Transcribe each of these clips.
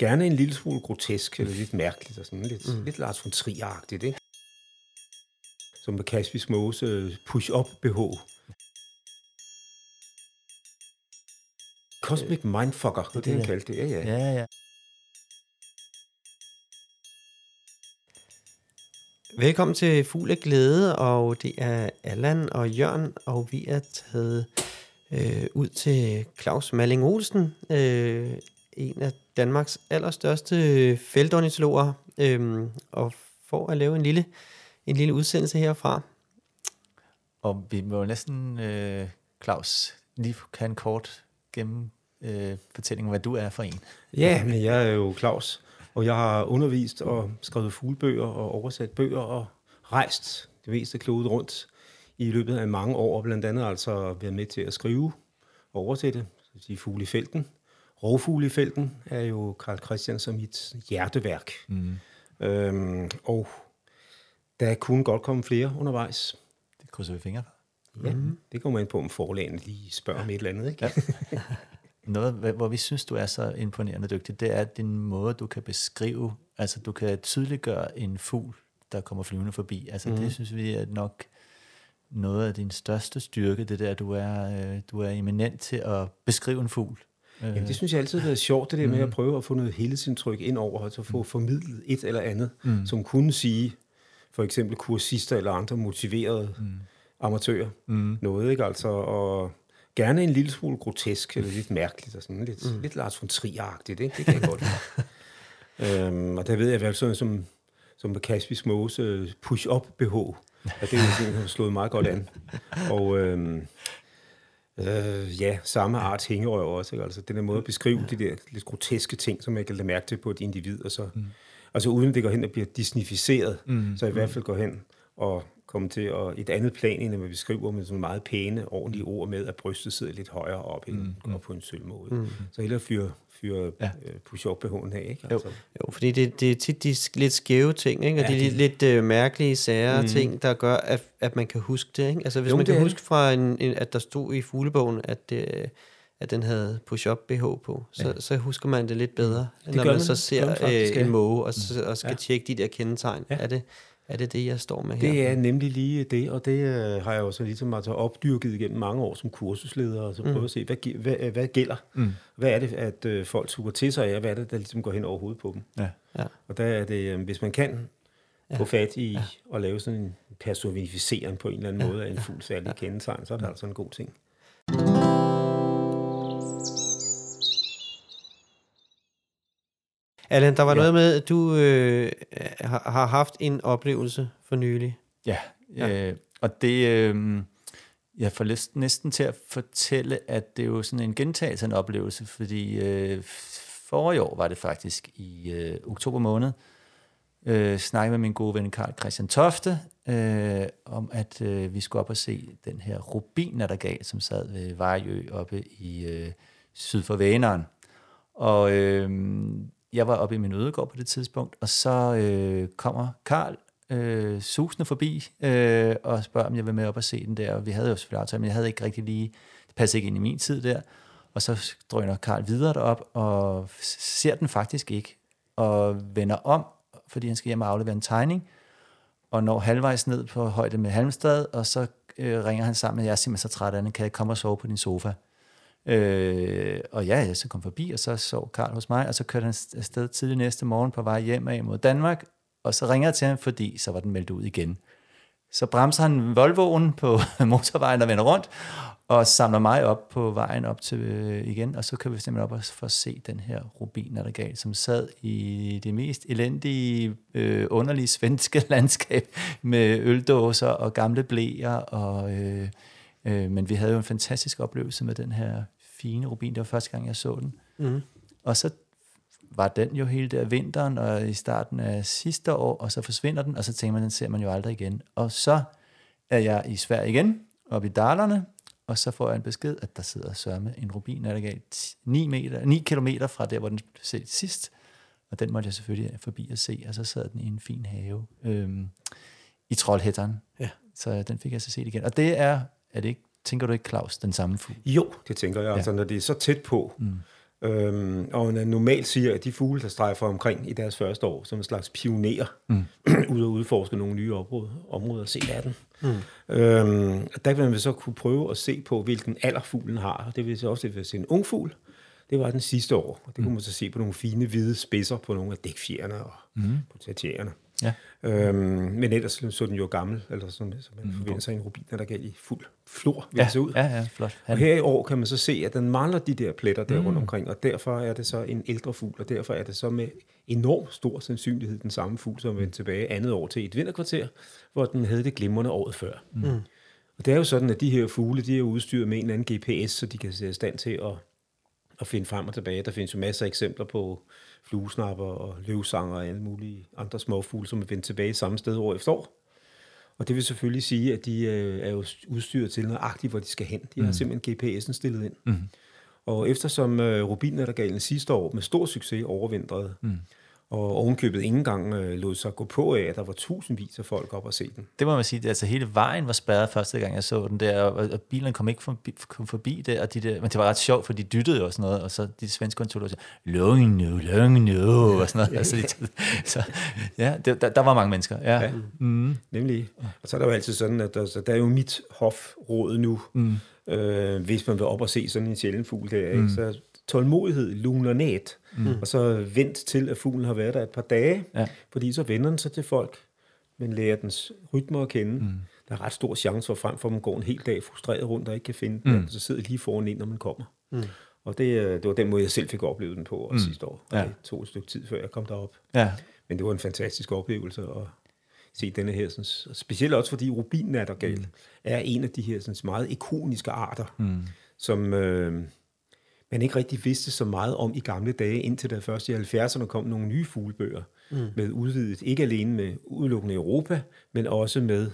Gerne en lille smule grotesk, eller lidt mærkeligt, og sådan lidt, mm. lidt Lars von Trier-agtigt, ikke? Som med Kaspis Mose push-up BH. Cosmic Mindfucker, det er det, han kaldte det. Ja, ja. Ja, ja. Velkommen til Fugl af Glæde, og det er Allan og Jørn, og vi er taget øh, ud til Claus Malling Olsen, øh, en af Danmarks allerstørste feltornitologer, øh, og for at lave en lille, en lille udsendelse herfra. Og vi må jo næsten, øh, Claus, lige have en kort gennem øh, fortælling om, hvad du er for en. Ja, men jeg er jo Claus, og jeg har undervist og skrevet fuglebøger og oversat bøger og rejst det meste klodet rundt i løbet af mange år, og blandt andet altså været med til at skrive og oversætte, så sige fugle i felten. Rovfugle i felten er jo Karl Christian som mit hjerteværk. Mm. Øhm, og der kunne godt komme flere undervejs. Det krydser vi fingre for. Ja, mm. det kommer ind på, om forlagene lige spørger om et eller andet. Ikke? Ja. Noget, hvor vi synes, du er så imponerende dygtig, det er din måde, du kan beskrive, altså du kan tydeliggøre en fugl, der kommer flyvende forbi. Altså mm. det synes vi er nok noget af din største styrke, det der, du er, øh, du er eminent til at beskrive en fugl. Jamen, det synes jeg altid har været sjovt, det der med at prøve at få noget helhedsindtryk ind over, og så få formidlet et eller andet, mm. som kunne sige, for eksempel kursister eller andre motiverede mm. amatører, mm. noget, ikke? Altså, og gerne en lille smule grotesk, eller lidt mærkeligt, og sådan lidt, mm. lidt Lars von Trier-agtigt, ikke? Det kan jeg godt lide. øhm, og der ved jeg vel sådan som, som med Kaspis Mose push-up BH, og det er jo sådan, har slået meget godt an. Og øhm, øh, ja, samme art hængerøv også, ikke? altså den der måde at beskrive de der lidt groteske ting, som jeg kan lade mærke til på et individ, og så, mm. altså uden det går hen og bliver disnificeret, mm. så i hvert fald går hen og komme til at, et andet plan, end at vi beskriver med sådan meget pæne, ordentlige ord med, at brystet sidder lidt højere op mm. og på en sød måde. Mm. Så hellere fyre fyre ja. øh, push-up-behoven af, ikke? Altså. Jo. jo, fordi det, det er tit de lidt skæve ting, ikke? og ja, de lidt, lidt øh, mærkelige, sære mm. ting, der gør, at, at man kan huske det. Ikke? Altså hvis jo, man kan det. huske fra, en, en, at der stod i fuglebogen, at det, at den havde push-up BH på, så, ja. så husker man det lidt bedre, det når man, man så ser man faktisk, øh, en måge og, så, og skal ja. tjekke de der kendetegn. Ja. Er det er det det, jeg står med her? Det er nemlig lige det, og det øh, har jeg også ligesom altså opdyrket igennem mange år som kursusleder, og så prøve mm. at se, hvad, hvad, hvad gælder? Mm. Hvad er det, at øh, folk suger til sig af? Hvad er det, der ligesom går hen over hovedet på dem? Ja. Ja. Og der er det, øh, hvis man kan ja. få fat i ja. at lave sådan en personificering på en eller anden ja. måde af en fuld særlig ja. kendetegn, så er det ja. altså en god ting. Allan, der var ja. noget med, at du øh, har, har haft en oplevelse for nylig. Ja, ja. Øh, og det... Øh, jeg får lyst næsten til at fortælle, at det er jo sådan en gentagelse af en oplevelse, fordi øh, forrige år var det faktisk i øh, oktober måned, øh, snakkede med min gode ven Karl Christian Tofte, øh, om at øh, vi skulle op og se den her rubin, der gav, som sad ved Vejø oppe i øh, syd for Væneren. Og øh, jeg var oppe i min ødegård på det tidspunkt, og så øh, kommer Karl øh, susende forbi øh, og spørger, om jeg vil med op og se den der. Og vi havde jo selvfølgelig aftalt, men jeg havde ikke rigtig lige, det passede ikke ind i min tid der. Og så drøner Karl videre derop og ser den faktisk ikke, og vender om, fordi han skal hjem og aflevere en tegning, og når halvvejs ned på højde med Halmstad, og så øh, ringer han sammen, jeg er simpelthen så træt af den, kan jeg komme og sove på din sofa? Øh, og ja, jeg så kom forbi, og så så Karl hos mig, og så kørte han afsted tidlig næste morgen på vej hjem af mod Danmark, og så ringer jeg til ham, fordi så var den meldt ud igen. Så bremser han Volvoen på motorvejen og vender rundt, og samler mig op på vejen op til øh, igen, og så kan vi simpelthen op og få se den her rubin, regal, som sad i det mest elendige, øh, underlige svenske landskab med øldåser og gamle blæer og... Øh, Øh, men vi havde jo en fantastisk oplevelse med den her fine rubin. Det var første gang, jeg så den. Mm. Og så var den jo hele der vinteren, og i starten af sidste år, og så forsvinder den, og så tænker man, den ser man jo aldrig igen. Og så er jeg i Sverige igen, oppe i Dalerne, og så får jeg en besked, at der sidder sørme en rubin, der galt 9, meter, 9 kilometer fra der, hvor den blev set sidst. Og den måtte jeg selvfølgelig forbi og se, og så sad den i en fin have øhm, i Trollhætteren. Ja. Så den fik jeg så set igen. Og det er er det ikke, tænker du ikke, Claus, den samme fugl? Jo, det tænker jeg. Ja. Altså, når det er så tæt på, mm. Øhm, og man normalt siger, at de fugle, der strejfer omkring i deres første år, som en slags pionerer, mm. ud og udforske nogle nye områder, områder og se verden. Mm. Øhm, der vil man så kunne prøve at se på, hvilken alder fuglen har. Det vil så også være en ung fugl. Det var den sidste år. Og det kunne man så se på nogle fine hvide spidser på nogle af dækfjerne og mm. på tertiærerne. Ja. Øhm, men ellers så den jo gammel, eller sådan, så man mm, forventer sig en rubin, der gav i fuld flor, vil ja, se ud. Ja, ja, flot. Han. Og her i år kan man så se, at den mangler de der pletter der mm. rundt omkring, og derfor er det så en ældre fugl, og derfor er det så med enorm stor sandsynlighed den samme fugl, som vendte tilbage andet år til et vinterkvarter, hvor den havde det glimrende året før. Mm. Og det er jo sådan, at de her fugle, de er udstyret med en eller anden GPS, så de kan se i stand til at, at finde frem og tilbage. Der findes jo masser af eksempler på fluesnapper og løvsanger og alle mulige andre småfugle, som er vendt tilbage samme sted år efter år. Og det vil selvfølgelig sige, at de øh, er jo udstyret til nøjagtigt, hvor de skal hen. De har mm. simpelthen GPS'en stillet ind. Mm. Og eftersom øh, rubinattergalen sidste år med stor succes overvintrede, mm og ovenkøbet ingen gang øh, lod sig gå på af, at der var tusindvis af folk op og se den. Det må man sige, altså hele vejen var spærret første gang, jeg så den der, og, og bilen kom ikke forbi, kom forbi det, og de der, men det var ret sjovt, for de dyttede jo og sådan noget, og så de svenske kontroller sagde, lung nu, lung nu, og sådan noget. altså, de, så, ja, det, der, der, var mange mennesker. Ja. ja mm. Nemlig. Og så er der jo altid sådan, at der, så der er jo mit hofråd nu, mm. øh, hvis man vil op og se sådan en sjælden fugl der, mm. så tålmodighed, lunernat, mm. og så vent til, at fuglen har været der et par dage, ja. fordi så vender den sig til folk, men lærer dens rytmer at kende. Mm. Der er ret stor chance for frem for, at man går en hel dag frustreret rundt og ikke kan finde mm. den, så sidder lige foran ind, når man kommer. Mm. Og det, øh, det var den måde, jeg selv fik oplevet den på også mm. sidste år. Og ja. Det tog et stykke tid, før jeg kom derop. Ja. Men det var en fantastisk oplevelse at se denne her. Sådan, specielt også fordi rubinattergal mm. er en af de her sådan, meget ikoniske arter, mm. som... Øh, man ikke rigtig vidste så meget om i gamle dage, indtil der først i 70'erne kom nogle nye fuglebøger, mm. med udvidet, ikke alene med udelukkende Europa, men også med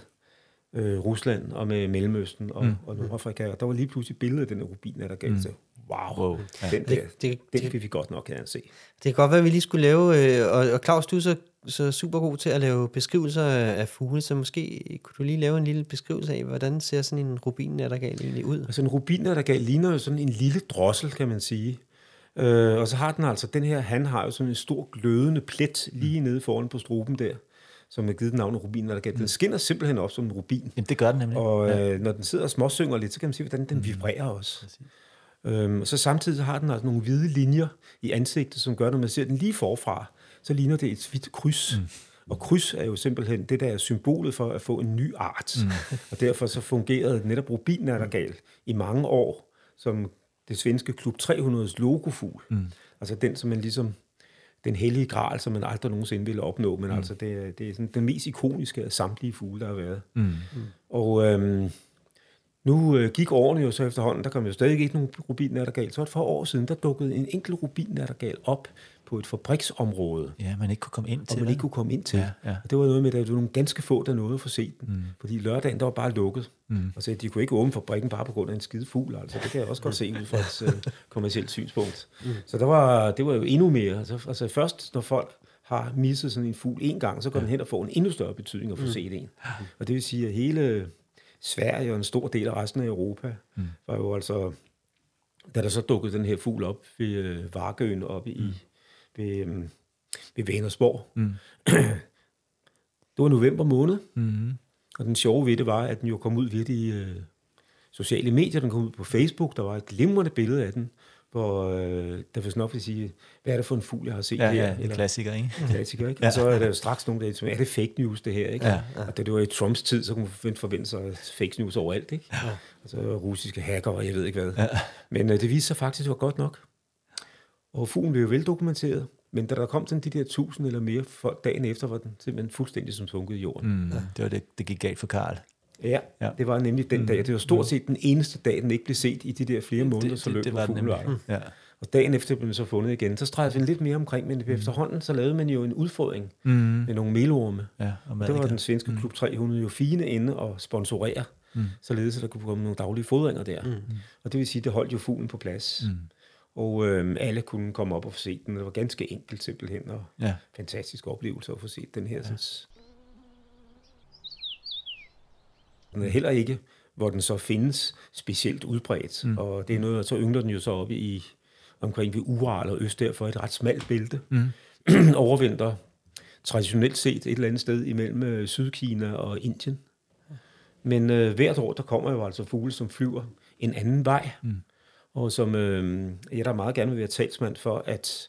øh, Rusland og med Mellemøsten og, mm. og Nordafrika. Og der var lige pludselig billeder af den rubin, der gav mm. sig. Wow, wow. Ja. den der, det, det, den vi godt nok gerne se. Det kan godt være, at vi lige skulle lave, øh, og, og Claus, du er så, så super god til at lave beskrivelser af, fugle, så måske kunne du lige lave en lille beskrivelse af, hvordan ser sådan en rubin-nattergal egentlig ud? Altså en rubin-nattergal ligner jo sådan en lille drossel, kan man sige. Øh, og så har den altså, den her, han har jo sådan en stor glødende plet lige mm. nede foran på struben der som er givet navnet rubin. Nattergal. Den mm. skinner simpelthen op som en rubin. Jamen, det gør den nemlig. Og øh, ja. når den sidder og småsynger lidt, så kan man sige, hvordan den mm. vibrerer også. Præcis. Øhm, og så samtidig har den altså nogle hvide linjer i ansigtet, som gør, når man ser den lige forfra, så ligner det et hvidt kryds. Mm. Og kryds er jo simpelthen det, der er symbolet for at få en ny art. Mm. og derfor så fungerede netop rubin-nattergal i mange år som det svenske Klub 300's logofugl. Mm. Altså den, som man ligesom den hellige gral, som man aldrig nogensinde ville opnå, men mm. altså det, det er sådan den mest ikoniske af samtlige fugle, der har været. Mm. Mm. Og øhm, nu øh, gik årene jo så efterhånden, der kom jo stadig ikke nogen rubin-nattergal. Så et par år siden, der dukkede en enkelt rubin-nattergal op på et fabriksområde. Ja, man ikke kunne komme ind til. Og man ikke kunne komme ind til. Ja, ja. Og det var noget med, at der var nogle ganske få, der nåede at få set den. Mm. Fordi lørdagen, der var bare lukket. Mm. Og så de kunne ikke åbne fabrikken bare på grund af en skide fugl. Altså, det kan jeg også godt se ud fra et uh, kommersielt synspunkt. Mm. Så der var, det var jo endnu mere. Altså, altså først, når folk har misset sådan en fugl en gang, så går ja. den hen og får en endnu større betydning at få mm. set en. Og det vil sige, at hele Sverige og en stor del af resten af Europa mm. var jo altså, da der så dukkede den her fugl op ved øh, Vargøen oppe i, mm. ved, øh, ved Venersborg. Mm. det var november måned, mm. og den sjove ved det var, at den jo kom ud ved de øh, sociale medier, den kom ud på Facebook, der var et glimrende billede af den, hvor øh, der vil nok vil sige, hvad er det for en fugl, jeg har set ja, her? Ja, en klassiker, ikke? Klassiker, ikke? ja. Og så er der jo straks nogen, der som, er det fake news, det her, ikke? Ja, ja. Og da det var i Trumps tid, så kunne man forvente sig fake news overalt, ikke? Ja. Og så russiske hacker, og jeg ved ikke hvad. Ja. Men øh, det viste sig faktisk, at det var godt nok. Og fuglen blev jo veldokumenteret. Men da der kom sådan de der tusind eller mere folk dagen efter, var den simpelthen fuldstændig som sunket i jorden. Mm, ja. Det var det, det gik galt for Karl. Ja, ja, det var nemlig den mm. dag. Det var stort set den eneste dag, den ikke blev set i de der flere måneder, det, så løb det, det på mm. Ja. Og dagen efter blev den så fundet igen. Så stregede vi lidt mere omkring, men mm. efterhånden så lavede man jo en udfordring mm. med nogle melorme. Ja, og det var den svenske mm. klub 300 jo fine inde og sponsorere, mm. således at der kunne komme nogle daglige fodringer der. Mm. Og det vil sige, at det holdt jo fuglen på plads. Mm. Og øh, alle kunne komme op og få set den. Det var ganske enkelt simpelthen, og ja. fantastisk oplevelse at få set den her. Ja. Sådan, Den er heller ikke, hvor den så findes specielt udbredt. Mm. Og det er noget, så yngler den jo så op i omkring ved Ural og øst derfor et ret smalt bælte, mm. overvinter traditionelt set et eller andet sted imellem øh, Sydkina og Indien. Men øh, hvert år, der kommer jo altså fugle, som flyver en anden vej, mm. og som øh, jeg der meget gerne vil være talsmand for at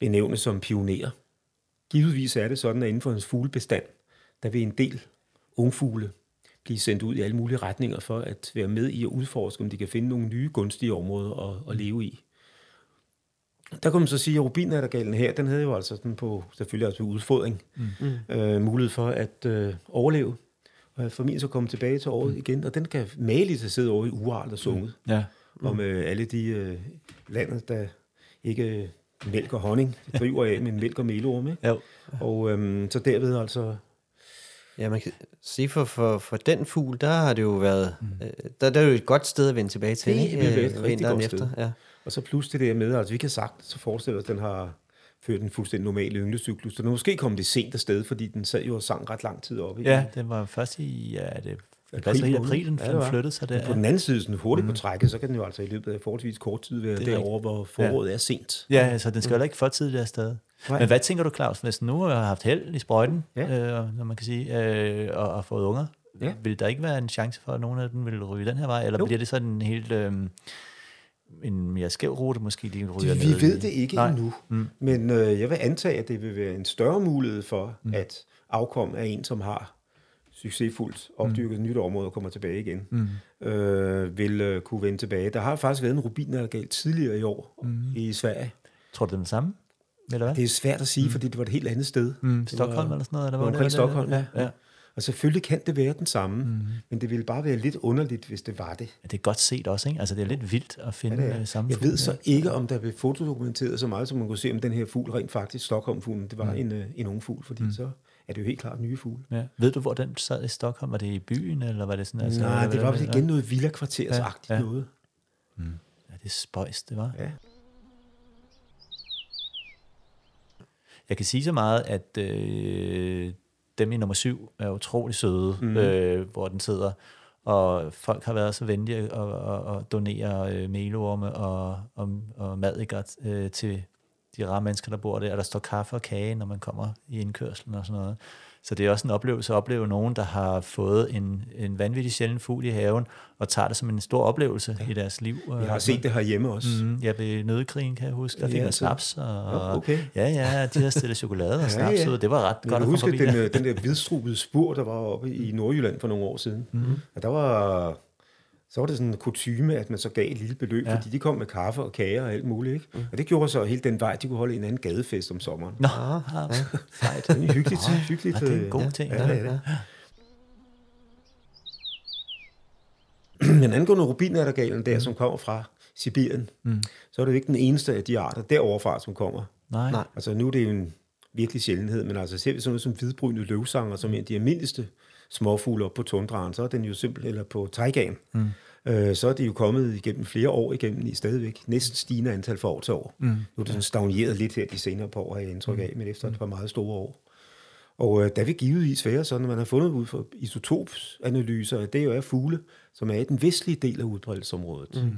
benævne som pionerer. Givetvis er det sådan, at inden for en fuglebestand, der vil en del ungfugle blive sendt ud i alle mulige retninger for at være med i at udforske, om de kan finde nogle nye gunstige områder at, at leve i. Der kunne man så sige, at rubinattergalen her, den havde jo altså sådan på, selvfølgelig også på udfodring, mm. øh, mulighed for at øh, overleve. Og for min så komme tilbage til året mm. igen, og den kan maligt have siddet over i Ural og sunget. Mm. Ja. Mm. Om øh, alle de øh, lande, der ikke øh, mælk og honning driver af, men mælk og melorm. Ikke? Ja. Og øh, så derved altså Ja, man kan sige for, for, for den fugl, der har det jo været, mm. øh, der, der er jo et godt sted at vende tilbage til, det er et øh, vinteren efter. Sted. Ja. Og så plus det der med, altså vi kan sagt, så forestiller os, at den har ført en fuldstændig normal ynglecyklus. Den er måske kommet det sent afsted, fordi den sad jo og sang ret lang tid op. Igen. Ja, den var først i, ja, det april, i april, den ja, flyttede sig der. Men på den anden side, sådan hurtigt mm. på trækket, så kan den jo altså i løbet af forholdsvis kort tid være derovre, hvor foråret ja. er sent. Ja, altså den skal mm. ikke for tidligt afsted. Nej. Men hvad tænker du, Claus, hvis nu har haft held i sprøjten, ja. øh, når man kan sige, øh, og, og fået unger? Ja. Vil der ikke være en chance for, at nogen af dem vil ryge den her vej, eller jo. bliver det sådan en helt... Øh, en mere skæv rute måske, de ryger Vi ned ved det ikke Nej. endnu, mm. men øh, jeg vil antage, at det vil være en større mulighed for, mm. at afkom af en, som har succesfuldt opdyrket mm. nyt område og kommer tilbage igen, mm. øh, vil øh, kunne vende tilbage. Der har faktisk været en rubinallergal tidligere i år mm. i Sverige. Tror du, det er den samme? Eller hvad? Det er svært at sige, mm. fordi det var et helt andet sted. Mm. Stockholm eller sådan noget? Eller var omkring det, Stockholm, ja. ja. Og selvfølgelig kan det være den samme, mm. men det ville bare være lidt underligt, hvis det var det. Ja, det er godt set også, ikke? Altså, det er lidt vildt at finde ja, det samme Jeg fugl, ved så ikke, om der blev fotodokumenteret så meget, som man kunne se, om den her fugl rent faktisk, Stockholm-fuglen, det var mm. en, øh, en ung fugl, fordi mm. så er det jo helt klart nye fugle. Ja. Ved du, hvor den sad i Stockholm? Var det i byen, eller var det sådan? Altså, Nej, det var vel igen noget villa-kvartersagtigt ja, ja. noget. Mm. Ja, det er spøjs, det var. Ja. Jeg kan sige så meget, at øh, dem i nummer syv er utrolig søde, mm. øh, hvor den sidder. Og folk har været så venlige at, at, at donere øh, melorme og, og, og madikker øh, til de rare mennesker, der bor der. Og der står kaffe og kage, når man kommer i indkørslen og sådan noget. Så det er også en oplevelse at opleve nogen, der har fået en, en vanvittig sjælden fugl i haven, og tager det som en stor oplevelse ja. i deres liv. Jeg har set det her hjemme også. Mm, ja, ved nødekrigen, kan jeg huske. Der fik ja, man snaps. Og, ja, okay. ja, ja, de havde stillet chokolade og ja, snaps ja. ud. Det var ret jeg godt at huske den, øh, den der hvidstrubede spur, der var oppe i Nordjylland for nogle år siden. Mm. Og der var så var det sådan en kutume, at man så gav et lille beløb, ja. fordi de kom med kaffe og kager og alt muligt. Ikke? Mm. Og det gjorde så hele den vej, de kunne holde en anden gadefest om sommeren. Nå, ja, sejt. Det er hyggeligt. Nå, hyggeligt ja, det er en god øh, ting. Ja, ja, ja. Men angående rubinattergalen der, mm. som kommer fra Sibirien, mm. så er det jo ikke den eneste af de arter deroverfra, som kommer. Nej. Nej. Altså nu er det en virkelig sjældenhed, men altså ser vi sådan noget som hvidbrynede løvsanger, som er de almindeligste småfugle op på tundraen, så er den jo simpelthen, eller på taigaen, mm. øh, så er det jo kommet igennem flere år igennem i stadigvæk næsten stigende antal for år til år. Mm. Nu er det sådan stagneret lidt her de senere på år, har jeg indtryk af, mm. men efter et par meget store år. Og øh, der vil givetvis være sådan, at man har fundet ud fra isotopsanalyser, at det jo er fugle, som er i den vestlige del af udbredelsesområdet. Mm.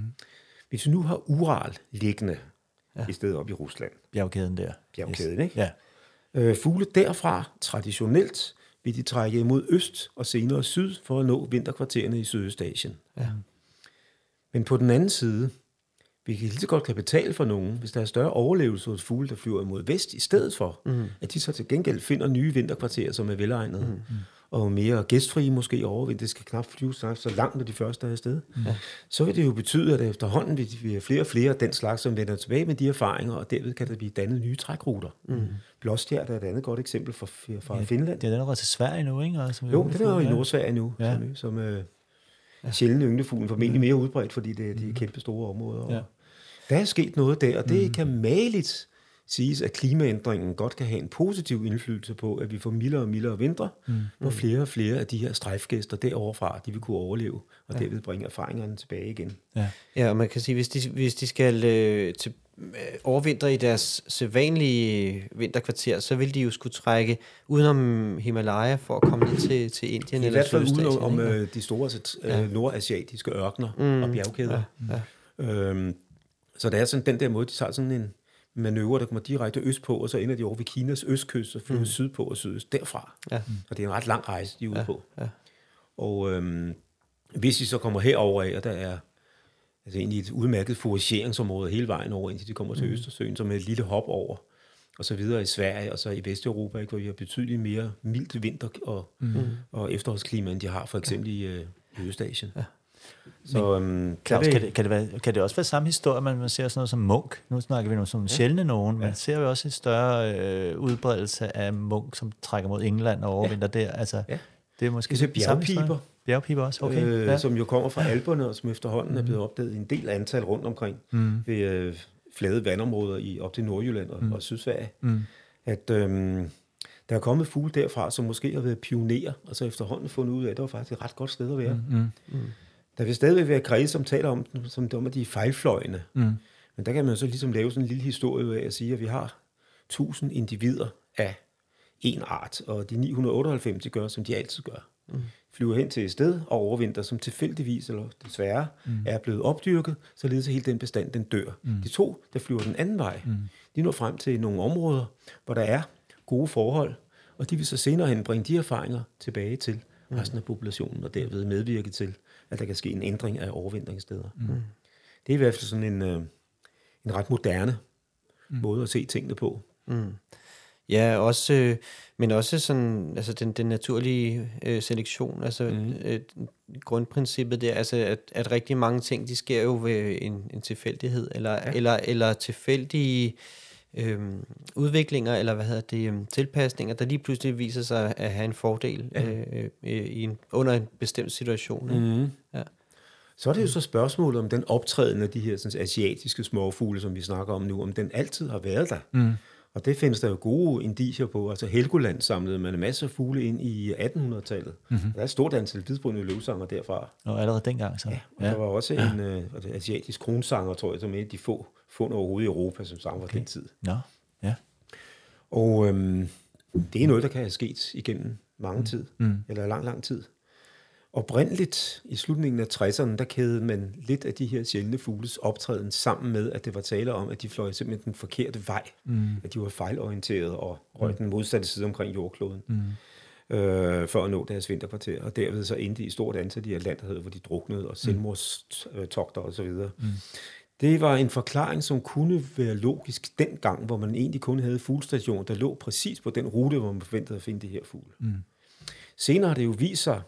Hvis vi nu har Ural liggende ja. i stedet op i Rusland. Bjergkæden der. Bjergkæden, ikke? Ja. Øh, fugle derfra, traditionelt, vil de trække imod øst og senere syd for at nå vinterkvartererne i Sydøstasien. Ja. Men på den anden side, vi kan lige så godt kan betale for nogen, hvis der er større overlevelse hos fugle, der flyver imod vest, i stedet for, mm. at de så til gengæld finder nye vinterkvarterer, som er velegnede. Mm og mere gæstfrie måske overvind. Det skal knap flyve så langt, når de første er afsted. Ja. Så vil det jo betyde, at efterhånden vil vi have flere og flere af den slags, som vender tilbage med de erfaringer, og derved kan der blive dannet nye trækruter. Mm. Blåstjert er et andet godt eksempel fra, fra ja, Finland. Det er allerede til Sverige nu, ikke? Altså, jo, det er jo i Nordsverige nu, ja. som, som øh, ja. sjældent ynglefuglen, formentlig mere udbredt, fordi det er de mm. kæmpe store områder. Ja. Der er sket noget der, og det mm. kan maligt siges, at klimaændringen godt kan have en positiv indflydelse på, at vi får mildere og mildere vintre, mm. hvor flere og flere af de her strejfgæster deroverfra, de vil kunne overleve, og ja. derved bringe erfaringerne tilbage igen. Ja, ja og man kan sige, hvis de, hvis de skal øh, til, øh, overvintre i deres sædvanlige vinterkvarter, så vil de jo skulle trække udenom Himalaya for at komme ned til, til Indien I eller hvert fald udenom om, øh, de store øh, ja. nordasiatiske ørkener mm. og bjergkæder. Ja. Ja. Øhm, Så det er sådan den der måde, de tager sådan en manøvre, der kommer direkte østpå, og så ender de over ved Kinas østkyst og flyver mm. sydpå og sydøst derfra. Ja. Og det er en ret lang rejse, de er ude ja. på. Ja. Og øhm, hvis de så kommer herover af, og der er altså egentlig et udmærket forageringsområde hele vejen over, indtil de kommer til mm. Østersøen, som er et lille hop over, og så videre i Sverige, og så i Vesteuropa, ikke, hvor vi har betydeligt mere mildt vinter- og, mm. og efterårsklima, end de har for eksempel i, øh, i Østasien. Ja. Så, øhm, Claus, kan, det, kan, det være, kan det også være samme historie, man, man ser sådan noget som munk? Nu snakker vi om som ja. sjældne nogen, men ja. ser vi også en større øh, udbredelse af munk, som trækker mod England og overvinder ja. der. Altså, ja. Det er måske det er bjergpiber. Bjergpiber også, okay. Øh, ja. Som jo kommer fra alberne, og som efterhånden mm. er blevet opdaget i en del antal rundt omkring mm. ved øh, flade vandområder i op til Nordjylland og, mm. og Sydsverige. Mm. At øhm, der er kommet fugle derfra, som måske har været pionerer, og så efterhånden fundet ud af, at det var faktisk et ret godt sted at være. Mm. Mm. Der vil stadigvæk være kredse, som taler om, som om, at de er fejlfløjende. Mm. Men der kan man jo så ligesom lave sådan en lille historie af at sige, at vi har 1000 individer af en art, og de 998 de gør, som de altid gør. Mm. Flyver hen til et sted og overvinter, som tilfældigvis, eller desværre, mm. er blevet opdyrket, således at hele den bestand, den dør. Mm. De to, der flyver den anden vej, mm. de når frem til nogle områder, hvor der er gode forhold, og de vil så senere hen bringe de erfaringer tilbage til. Resten af populationen, og derved medvirke til, at der kan ske en ændring af overvintringssteder. Mm. Det er i hvert fald sådan en, øh, en ret moderne mm. måde at se tingene på. Mm. Ja, også, øh, men også sådan, altså den, den naturlige øh, selektion, altså mm. øh, grundprincippet der, altså at, at rigtig mange ting, de sker jo ved en, en tilfældighed, eller, ja. eller, eller tilfældige øh, udviklinger, eller hvad hedder det, øh, tilpasninger, der lige pludselig viser sig at have en fordel ja. øh, øh, i en, under en bestemt situation. Mm. Ja. Så er det jo så spørgsmålet om den optræden af de her sådan, asiatiske småfugle, som vi snakker om nu, om den altid har været der. Mm. Og det findes der jo gode indicier på. Altså Helgoland samlede man en masse fugle ind i 1800-tallet. Mm-hmm. Der er et stort antal hvidbrunede løvsanger derfra. Og allerede dengang så? Ja, og ja. der var også ja. en uh, asiatisk kronsanger, tror jeg, som er de få fund overhovedet i Europa, som sang okay. fra den tid. Ja, ja. Og øhm, det er noget, der kan have sket igennem mange mm. tid, mm. eller lang, lang tid. Oprindeligt i slutningen af 60'erne, der kædede man lidt af de her sjældne fugles optræden sammen med, at det var tale om, at de fløj simpelthen den forkerte vej. Mm. At de var fejlorienterede og røg mm. den modsatte side omkring jordkloden. Mm. Øh, for at nå deres vinterkvarter. Og derved så endte i stort antal i Atlanterhavet, hvor de druknede, og selvmordstogter osv. Mm. Det var en forklaring, som kunne være logisk dengang, hvor man egentlig kun havde fuglestation, der lå præcis på den rute, hvor man forventede at finde det her fugl. Mm. Senere har det jo vist sig,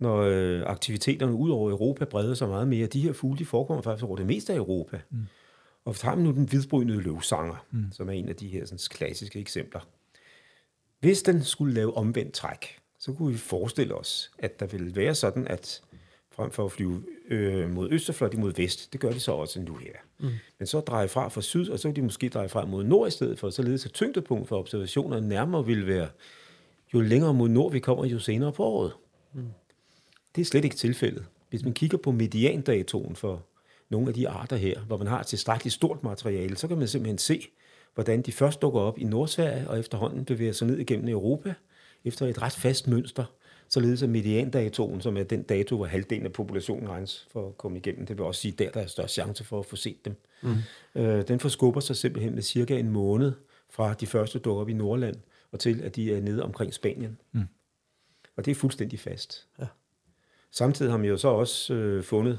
når øh, aktiviteterne ud over Europa breder sig meget mere. De her fugle, de forekommer faktisk over det meste af Europa. Mm. Og vi tager nu den hvidbrynede løvsanger, mm. som er en af de her sådan, klassiske eksempler. Hvis den skulle lave omvendt træk, så kunne vi forestille os, at der ville være sådan, at frem for at flyve øh, mod øst, så flyver de mod vest. Det gør de så også nu her. Mm. Men så dreje fra fra syd, og så vil de måske dreje fra mod nord i stedet for, således at tyngdepunkt for observationer nærmere vil være, jo længere mod nord vi kommer, jo senere på året. Mm. Det er slet ikke tilfældet. Hvis man kigger på mediandatoen for nogle af de arter her, hvor man har et tilstrækkeligt stort materiale, så kan man simpelthen se, hvordan de først dukker op i Nordsverige, og efterhånden bevæger sig ned igennem Europa, efter et ret fast mønster, således at mediandatoen, som er den dato, hvor halvdelen af populationen regnes for at komme igennem, det vil også sige, der der er størst chance for at få set dem. Mm. Øh, den forskubber sig simpelthen med cirka en måned fra de første dukker op i Nordland, og til at de er nede omkring Spanien. Mm. Og det er fuldstændig fast. Ja. Samtidig har man jo så også øh, fundet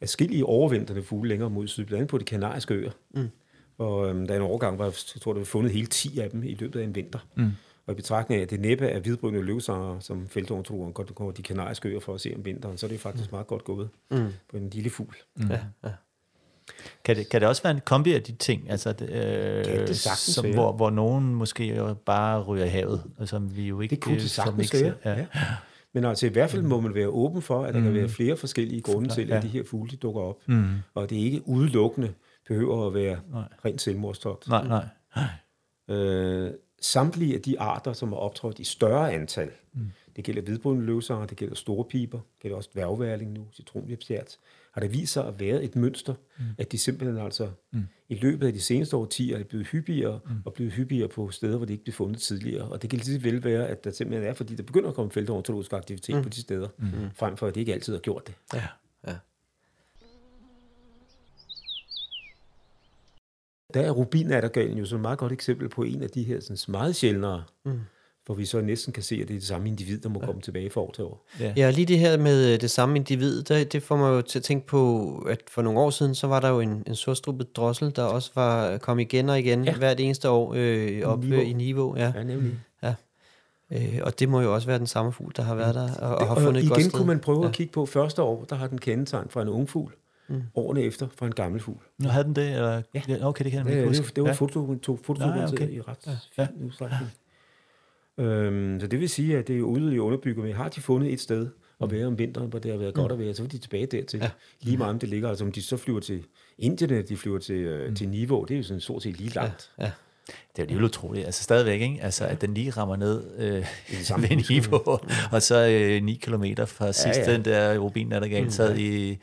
adskillige overvinterne fugle længere mod syd, blandt andet på de kanariske øer. Mm. Og øhm, der er en overgang, hvor jeg tror, der var fundet hele 10 af dem i løbet af en vinter. Mm. Og i betragtning af, at det næppe er hvidbrødende løvsanger, som feltornitologerne godt kommer de kanariske øer for at se om vinteren, så er det faktisk mm. meget godt gået mm. på en lille fugl. Mm. Ja, ja. Kan det, kan det også være en kombi af de ting, altså det, øh, det som, hvor, hvor nogen måske bare ryger i havet, og som vi jo ikke... Det kunne det sagtens være, ja. ja. Men altså i hvert fald må man være åben for, at der mm. kan være flere forskellige grunde til, at ja. de her fugle de dukker op. Mm. Og det er ikke udelukkende behøver at være nej. rent selvmordstogt. Nej, nej. Øh, samtlige af de arter, som er optrådt i større antal, mm. Det gælder hvidbrunde løvsanger, det gælder store piber, det gælder også dværgværling nu, citronvipstjert, har det vist sig at være et mønster, mm. at de simpelthen altså mm. i løbet af de seneste årtier er blevet hyppigere mm. og blevet hyppigere på steder, hvor det ikke blev fundet tidligere. Og det kan lige vel være, at der simpelthen er, fordi der begynder at komme feltontologisk aktivitet mm. på de steder, mm. frem for at det ikke altid har gjort det. Ja, ja. der er rubinattergalen jo så et meget godt eksempel på en af de her sådan, meget sjældnere, mm. Hvor vi så næsten kan se, at det er det samme individ, der må ja. komme tilbage for år til år. Ja. ja, lige det her med øh, det samme individ, der, det får mig jo til at tænke på, at for nogle år siden, så var der jo en, en sortstrubet drossel, der også var kom igen og igen ja. hvert eneste år øh, op Niveau. i niveau. Ja, ja nemlig. Ja. Øh, og det må jo også være den samme fugl, der har været der og, og har fundet og et godt igen kunne man prøve ja. at kigge på første år, der har den kendetegn fra en ung fugl, mm. årene efter fra en gammel fugl. Nu havde den det? Eller? Ja. Okay, det kan jeg ikke huske. Det, var ja. foto, to fotodokumenteret ja, okay. i ret ja. fin udstrækning. Ja. Øhm, så det vil sige, at det er ude i underbygget, men har de fundet et sted at være om vinteren, hvor det har været mm. godt at være, så er de tilbage dertil. Ja. Lige meget om det ligger, altså om de så flyver til Indien, de flyver til, øh, mm. til niveau, det er jo sådan stort set lige langt. Ja. Ja. Det er jo alligevel utroligt. Altså stadigvæk, ikke? Altså, at den lige rammer ned øh, ved niveau, og så øh, 9 kilometer fra sidste, ja, ja. den der rubin, der galt sad mm, i,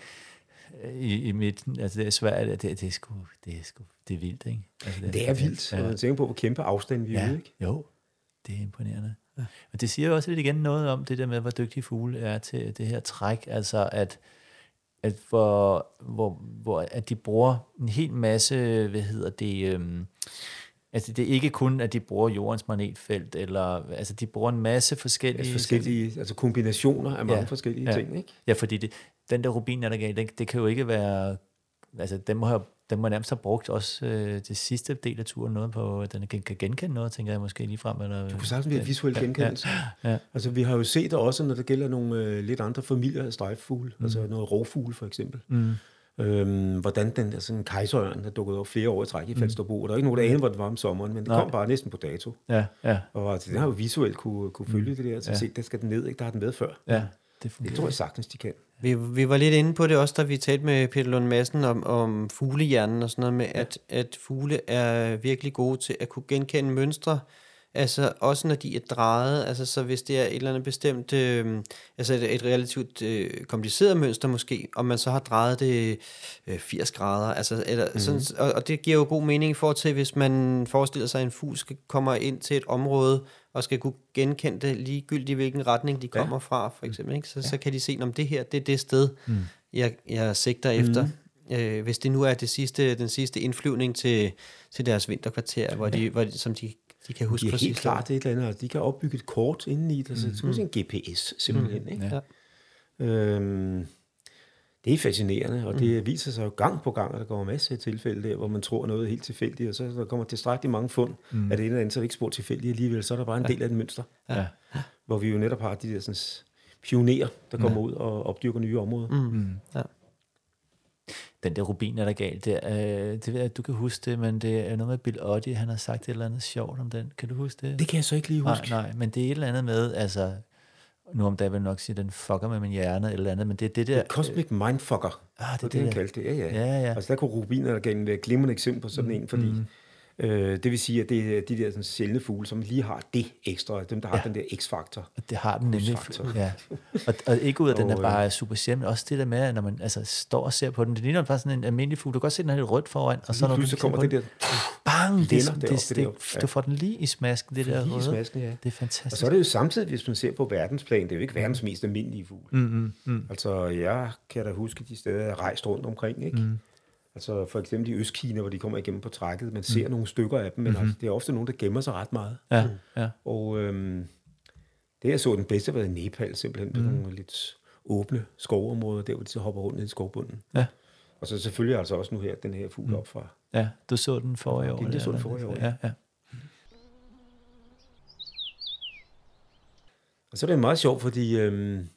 i, i midten. Altså det er svært. Det, det, er sgu, det, er sgu, det er vildt, ikke? Altså, det, det er vildt. Ja. Man tænker på, hvor kæmpe afstand vi ja. er ikke? Jo, det er imponerende. Ja. Og det siger jo også lidt igen noget om det der med, hvor dygtige fugle er til det her træk. Altså at, at hvor, hvor, hvor at de bruger en hel masse, hvad hedder det, øhm, Altså det er ikke kun, at de bruger jordens magnetfelt, eller altså de bruger en masse forskellige... Ja, forskellige altså kombinationer af mange ja, forskellige ja. ting, ikke? Ja, fordi det, den der rubin, der gav, det, det kan jo ikke være... Altså den må, have, den må nærmest have brugt også øh, det sidste del af turen noget på, den kan, kan genkende noget, tænker jeg måske lige frem. Eller, du kunne sagtens blive visuel genkendelse. Ja, ja. Altså vi har jo set det også, når det gælder nogle øh, lidt andre familier af strejffugle, mm. altså noget rovfugle for eksempel. Mm Øhm, hvordan den der sådan kejserørn, der dukkede op flere år i træk i mm. Falsterbo, og der er ikke nogen, der anede, hvor det var om sommeren, men det Nej. kom bare næsten på dato. Ja, ja. Og altså, den har jo visuelt kunne, kunne følge mm. det der, så ja. se, der skal den ned, ikke? der har den været før. Ja, det, det tror jeg sagtens, de kan. Vi, vi var lidt inde på det også, da vi talte med Peter Lund Madsen om, om fuglehjernen og sådan noget med, at, at fugle er virkelig gode til at kunne genkende mønstre, Altså også når de er drejet, altså så hvis det er et eller andet bestemt, øh, altså et, et relativt øh, kompliceret mønster måske, og man så har drejet det øh, 80 grader, altså, eller, mm-hmm. sådan, og, og det giver jo god mening forhold til, hvis man forestiller sig, at en fugl kommer ind til et område, og skal kunne genkende det ligegyldigt, hvilken retning de kommer ja. fra, for eksempel, ikke? Så, ja. så kan de se, om det her, det er det sted, mm. jeg, jeg sigter mm. efter. Øh, hvis det nu er det sidste, den sidste indflyvning til, til deres vinterkvarter, hvor de, hvor de, som de de kan huske de er præcis. helt klart et eller andet. De kan opbygge et kort indeni, der så mm. en GPS simpelthen. Mm. Ikke? Ja. Øhm, det er fascinerende, og mm. det viser sig jo gang på gang, at der kommer masser af tilfælde der, hvor man tror noget er helt tilfældigt, og så der kommer tilstrækkeligt mange fund mm. at det ene eller andet, så er det ikke spor tilfældigt alligevel, så er der bare en ja. del af et mønster. Ja. Hvor vi jo netop har de der sådan, pionerer, der kommer ja. ud og opdyrker nye områder. Mm. Ja den der rubin er der galt der. Øh, det ved jeg, du kan huske det, men det er noget med Bill Oddie, han har sagt et eller andet sjovt om den. Kan du huske det? Det kan jeg så ikke lige huske. Nej, nej men det er et eller andet med, altså, nu om dagen vil nok sige, den fucker med min hjerne eller andet, men det er det der... The cosmic mindfucker, ah, det, det, det, han kaldte det. Ja, ja. ja, ja. Altså der kunne rubiner der gav et glimrende eksempel på sådan mm, en, fordi mm. Øh, det vil sige, at det er de der sådan, sjældne fugle, som lige har det ekstra, dem der ja. har den der x-faktor. Det har den nemlig. Ja. Og, og ikke ud af, at den er bare super sjælden, men også det der med, at når man altså, står og ser på den, det ligner bare sådan en almindelig fugle. Du kan godt se, den er lidt rødt foran, og så når du så kommer det der, bang, det, det, det, det, ja. du får den lige i smasken, det der røde. i smasken, ja. Det er fantastisk. Og så er det jo samtidig, hvis man ser på verdensplan, det er jo ikke verdens mest almindelige fugl. Mm, mm, mm. Altså, jeg kan da huske de steder, jeg rejst rundt omkring, ikke? Mm Altså for eksempel i Østkina, hvor de kommer igennem på trækket. Man ser mm. nogle stykker af dem, men mm-hmm. altså, det er ofte nogen, der gemmer sig ret meget. Ja, ja. Og øhm, det jeg så den bedste var i Nepal, simpelthen. Mm. nogle lidt åbne skovområder, der hvor de så hopper rundt i skovbunden. Ja. Og så selvfølgelig altså også nu her, den her fugl mm. op fra... Ja, du så den for i år. Jeg så den for i år, ja. ja. Og så er det meget sjovt, fordi øhm,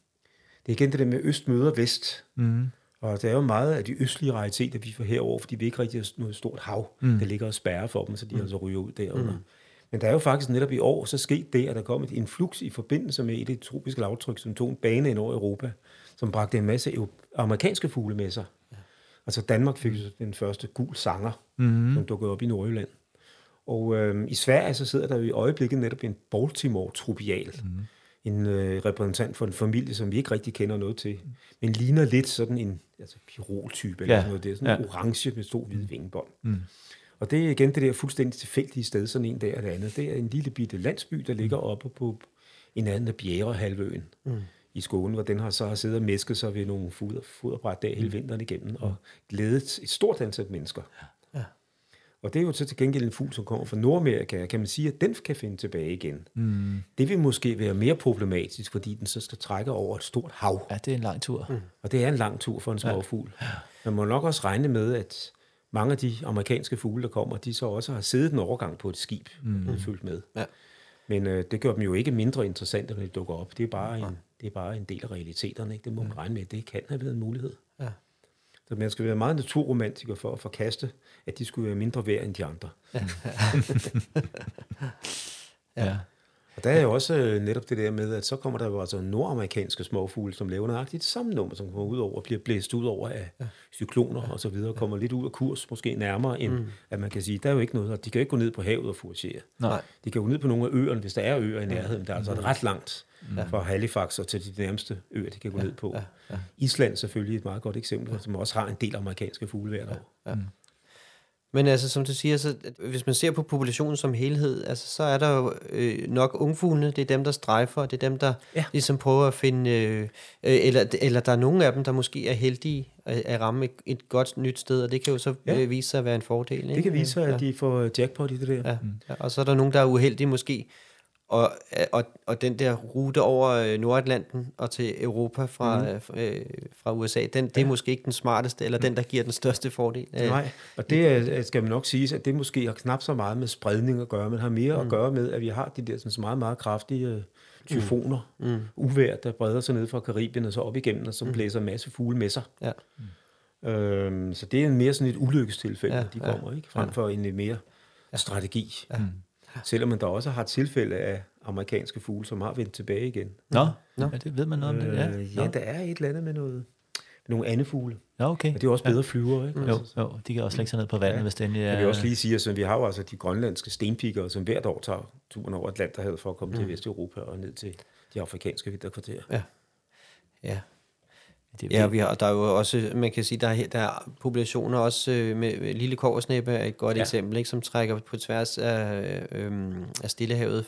det er igen det der med øst møder vest. Mm. Og det er jo meget af de østlige rariteter, vi får herover, fordi vi ikke rigtig har noget stort hav, mm. der ligger og spærrer for dem, så de mm. altså ryger ud derunder. Mm. Men der er jo faktisk netop i år så sket det, at der kom et influx i forbindelse med et tropiske lavtryk, som tog en bane ind over Europa, som bragte en masse amerikanske fugle med sig. Ja. Altså Danmark fik den første gul sanger, mm. som dukkede op i Nordjylland. Og øhm, i Sverige så sidder der jo i øjeblikket netop en Baltimore-tropial, mm en øh, repræsentant for en familie, som vi ikke rigtig kender noget til, men ligner lidt sådan en altså, pirol-type, eller ja. sådan noget. Det er sådan ja. orange med stor hvid vingebånd. Mm. Og det er igen det der fuldstændig tilfældige sted, sådan en der eller andet. Det er en lille bitte landsby, der ligger oppe på en anden af Bjerrehalvøen mm. i Skåne, hvor den har så har siddet og mæsket sig ved nogle foder, foderbræt der hele mm. vinteren igennem, og glædet et stort antal mennesker. Ja. Og det er jo så til gengæld en fugl, som kommer fra Nordamerika, kan man sige, at den kan finde tilbage igen. Mm. Det vil måske være mere problematisk, fordi den så skal trække over et stort hav. Ja, det er en lang tur. Mm. Og det er en lang tur for en småfugl. Ja. Man må nok også regne med, at mange af de amerikanske fugle, der kommer, de så også har siddet en overgang på et skib, mm. og fulgt med. Ja. Men øh, det gør dem jo ikke mindre interessante, når de dukker op. Det er bare, en, det er bare en del af realiteterne. Ikke? Det må man regne med. Det kan have været en mulighed. Så man skal være meget naturromantiker for at forkaste, at de skulle være mindre værd end de andre. Ja. ja. Og der er jo også øh, netop det der med, at så kommer der jo altså nordamerikanske småfugle, som laver nøjagtigt samme nummer, som kommer ud over og bliver blæst ud over af ja. cykloner ja. og så videre, kommer lidt ud af kurs, måske nærmere, end mm. at man kan sige, der er jo ikke noget, de kan jo ikke gå ned på havet og furgere. Nej. De kan gå ned på nogle af øerne, hvis der er øer i nærheden, der er altså mm. ret langt ja. fra Halifax og til de nærmeste øer, de kan gå ja. ned på. Ja. Ja. Island selvfølgelig et meget godt eksempel, ja. som også har en del amerikanske fugle hvert år. Ja. Ja. Men altså, som du siger, så, hvis man ser på populationen som helhed, altså, så er der jo øh, nok ungfuglene, det er dem, der strejfer, det er dem, der ja. ligesom prøver at finde, øh, øh, eller, eller der er nogle af dem, der måske er heldige at, at ramme et, et godt nyt sted, og det kan jo så ja. øh, vise sig at være en fordel. Ikke? Det kan vise sig, at de får jackpot i det der. Ja. Mm. Ja, og så er der nogen, der er uheldige måske, og, og, og den der rute over øh, Nordatlanten og til Europa fra, mm. øh, fra USA, den, det er ja. måske ikke den smarteste, eller den, der giver den største fordel. Nej, og det skal man nok sige, at det måske har knap så meget med spredning at gøre, men har mere mm. at gøre med, at vi har de der sådan, meget, meget kraftige øh, tyfoner, mm. mm. uvær, der breder sig ned fra Karibien og så op igennem, og så mm. blæser en masse fugle med sig. Ja. Mm. Øhm, så det er en mere sådan et ulykkestilfælde, ja, de kommer, ja, ikke? frem for ja. en mere strategi. Ja. Mm. Selvom man der også har tilfælde af amerikanske fugle, som har vendt tilbage igen. Nå, Nå. Ja, det ved man noget om det. Ja, øh, ja der er et eller andet med noget nogle andre fugle. Ja, okay. Og det er også bedre ja. flyver, ikke? Jo, altså, jo, de kan også lægge sig ned på vandet, ja. hvis det endelig er... Jeg vil også lige sige, at vi har jo altså de grønlandske stenpikker, som hvert år tager turen over Atlanterhavet for at komme mm. til Vesteuropa og ned til de afrikanske vinterkvarterer. Ja. Ja, det ja, vi har, der er jo også, man kan sige, der er, der er populationer også øh, med, med lille koversnæppe er et godt ja. eksempel, ikke, som trækker på tværs af, øh, af Stillehavet.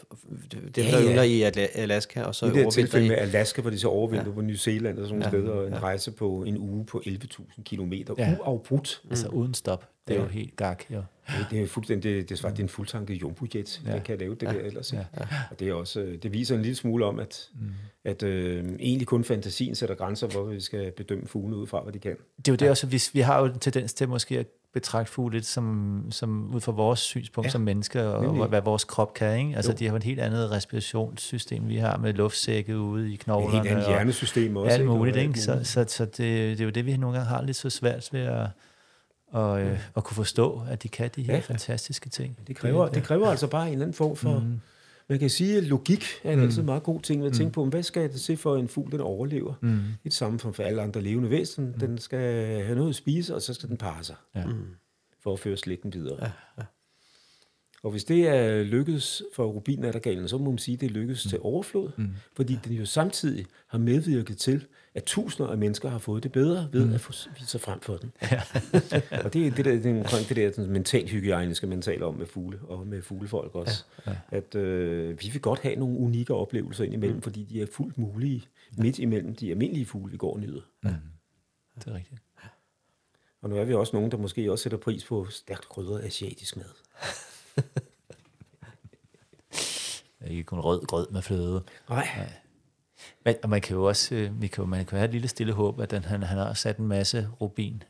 Det ja, der yngler i Alaska, og så I det tilfælde med Alaska, hvor de så overvinter ja. på New Zealand og sådan nogle ja. steder, og en ja. rejse på en uge på 11.000 kilometer, ja. uafbrudt. Altså uden stop. Det er ja. jo helt gak, jo. Det, det er fuldstændig, det, det, er, det er en fuldtanket jumbo-jet, ja. der kan lave det ja. der ellers. Ja. Ja. Og det, er også, det viser en lille smule om, at, mm. At øh, egentlig kun fantasien sætter grænser, hvor vi skal bedømme fuglene ud fra, hvad de kan. Det er jo det ja. også, hvis vi har jo en tendens til måske at betragte fugle lidt som, som ud fra vores synspunkt ja. som mennesker, og Nemlig. hvad vores krop kan. Ikke? Altså, jo. de har et helt andet respirationssystem, vi har med luftsækket ude i knoglerne. Et helt andet hjernesystem også. Alt muligt, ikke? Så, så, så det, det er jo det, vi nogle gange har lidt så svært ved at og, øh, og kunne forstå, at de kan de her ja, fantastiske ting. Det kræver, det, det kræver altså bare en eller anden form for... Mm. Man kan sige, at logik er en mm. altid meget god ting at tænke mm. på. Hvad skal det se for en fugl, den overlever? Mm. Det samme som for alle andre levende væsen. Mm. Den skal have noget at spise, og så skal den parre sig. Ja. Mm. For at føre slægten videre. Ja, ja. Og hvis det er lykkedes for rubinattergalen, så må man sige, at det lykkedes mm. til overflod, mm. fordi den jo samtidig har medvirket til, at tusinder af mennesker har fået det bedre ved mm. at få vise sig frem for den. Ja. og det er det der, det, er det der sådan, mental hygiejniske, man taler om med fugle, og med fuglefolk også. Ja. Ja. At øh, vi vil godt have nogle unikke oplevelser indimellem, mm. fordi de er fuldt mulige ja. midt imellem de almindelige fugle, vi går og nyder. Mm. Det er rigtigt. Og nu er vi også nogen, der måske også sætter pris på stærkt krydret asiatisk mad. ikke kun rød grød med fløde. Nej. Nej. Men, og man kan jo også øh, vi kan, man kan have et lille stille håb, at den, han, han har sat en masse rubin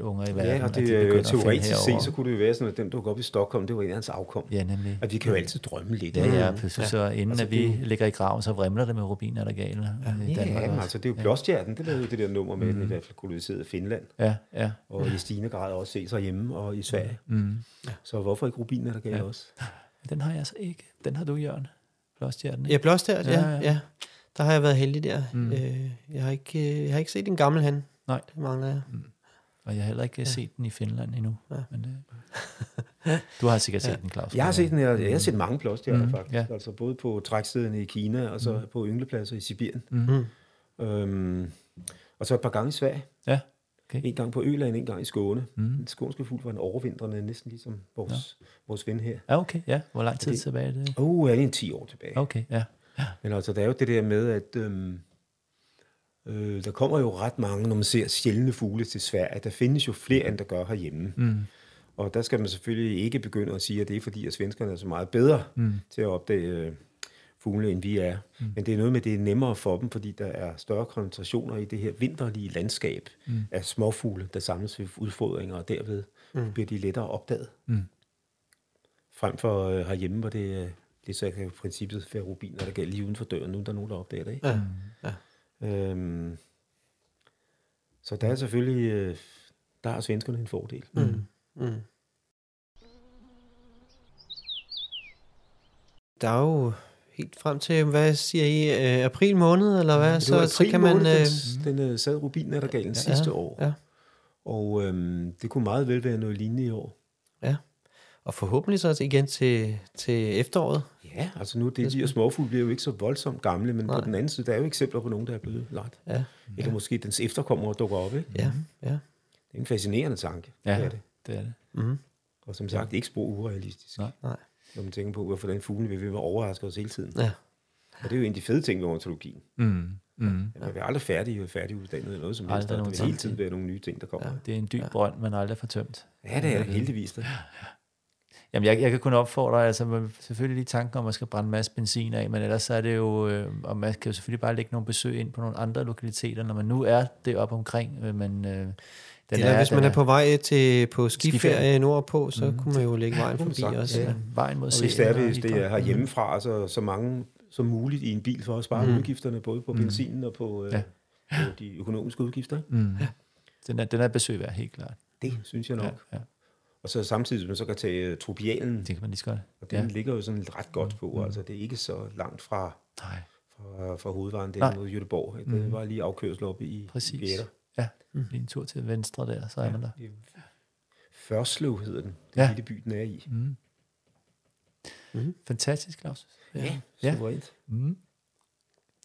unger i verden. Ja, og det, de teoretisk set, så kunne det jo være sådan, at den dukker op i Stockholm, det var en af hans afkom. Ja, nemlig. Og vi kan jo altid drømme lidt. Ja, ja, pludselig ja. så inden altså, at vi det, ligger i graven, så vrimler det med rubin nattergal. Ja, i Danmark ja, altså det er jo blåstjerten, det lavede det der nummer med, mm. den i hvert fald koloniseret Finland. Ja, ja. Og i stigende grad også se sig hjemme og i Sverige. Mm. Så hvorfor ikke rubin nattergal ja. også? Den har jeg så ikke. Den har du, Jørgen. Blåstjerten. Ja, blåstjerten, ja. ja. ja. Der har jeg været heldig der. Mm. Øh, jeg, har ikke, øh, jeg har ikke set en gammel han. Nej. Det mangler jeg. Mm. Og jeg har heller ikke ja. set den i Finland endnu. Ja. Men det, du har sikkert set ja. den, Claus. Jeg har set den, jeg, jeg har set mange blåstjerner mm. faktisk. Ja. Altså både på trækstederne i Kina, og så mm. på ynglepladser i Sibirien. Mm. Øhm, og så et par gange i Sverige. Ja. Okay. En gang på Øland, en gang i Skåne. Mm. Den skånske fugl var en overvintrende, næsten ligesom vores, ja. vores ven her. Ja, okay. Ja. Hvor lang tid det, tilbage er det? Åh, uh, er det en 10 år tilbage. Okay, ja. Ja. Men altså, der er jo det der med, at øhm, øh, der kommer jo ret mange, når man ser sjældne fugle til Sverige. Der findes jo flere, end der gør herhjemme. Mm. Og der skal man selvfølgelig ikke begynde at sige, at det er fordi, at svenskerne er så meget bedre mm. til at opdage fugle, end vi er. Mm. Men det er noget med, det er nemmere for dem, fordi der er større koncentrationer i det her vinterlige landskab mm. af småfugle, der samles ved udfordringer, og derved mm. bliver de lettere opdaget. Mm. Frem for øh, herhjemme, hvor det, øh, det er så i princippet for rubiner, der gælder lige uden for døren. Nu er der nogen, der opdager det. Ikke? Ja. Ja. Øhm, så der er selvfølgelig, øh, der har svenskerne en fordel. Mm. Mm. Der er jo helt frem til, hvad siger I, øh, april måned, eller hvad? Så, så kan man... Måned, øh, den, den sad rubin der galt ja, sidste år. Ja. Og øhm, det kunne meget vel være noget lignende i år. Ja. Og forhåbentlig så igen til, til efteråret. Ja, altså nu, det, de her småfugle bliver jo ikke så voldsomt gamle, men Nej. på den anden side, der er jo eksempler på nogen, der er blevet lagt. Ja. Eller ja. måske dens efterkommer dukker op, ikke? Ja, ja. Det er en fascinerende tanke. Ja, det er det. det, er det. Mm-hmm. Og som sagt, ikke spor urealistisk. Nej. Nej. Når man tænker på, hvorfor den fugle vil, vil overraske os hele tiden. Ja. Og det er jo en af de fede ting ved ornitologien. Mm. Mm. Ja, man vil aldrig færdig, færdiguddannet eller noget som helst. Der vil hele tiden være nogle nye ting, der kommer. Ja, det er en dyb ja. brønd, man aldrig får tømt. Ja, det er det heldigvis. Det. Ja, ja. Jamen, jeg, jeg kan kun opfordre, altså selvfølgelig lige tanken om, at man skal brænde en masse benzin af, men ellers så er det jo, øh, og man kan jo selvfølgelig bare lægge nogle besøg ind på nogle andre lokaliteter, når man nu er det op omkring, øh, men... Øh, den Eller er, hvis man er, er på vej til på skiferie nordpå, så mm. kunne man jo lægge vejen forbi sagt, også. Ja. Vejen mod og hvis det er, hvis det er hjemmefra, så, så mange som muligt i en bil for at spare mm. udgifterne, både på mm. benzinen og på, øh, ja. på de økonomiske udgifter. Mm. Ja. Den, er, den er besøg værd, helt klart. Det synes jeg nok. Ja, ja. Og så samtidig, man så kan tage uh, tropialen. Det kan man lige så godt. Og den ja. ligger jo sådan ret godt på. Mm. Altså, det er ikke så langt fra, Nej. fra, fra hovedvejen der mod Jødeborg. Det mm. var lige afkørsel oppe i Præcis. Bjerre. Ja, mm. lige en tur til venstre der, så er ja. man der. Førsløv hedder den, den ja. lille by, den er i. Mm. Mm. Fantastisk, Claus. Ja, ja suverænt. Mm.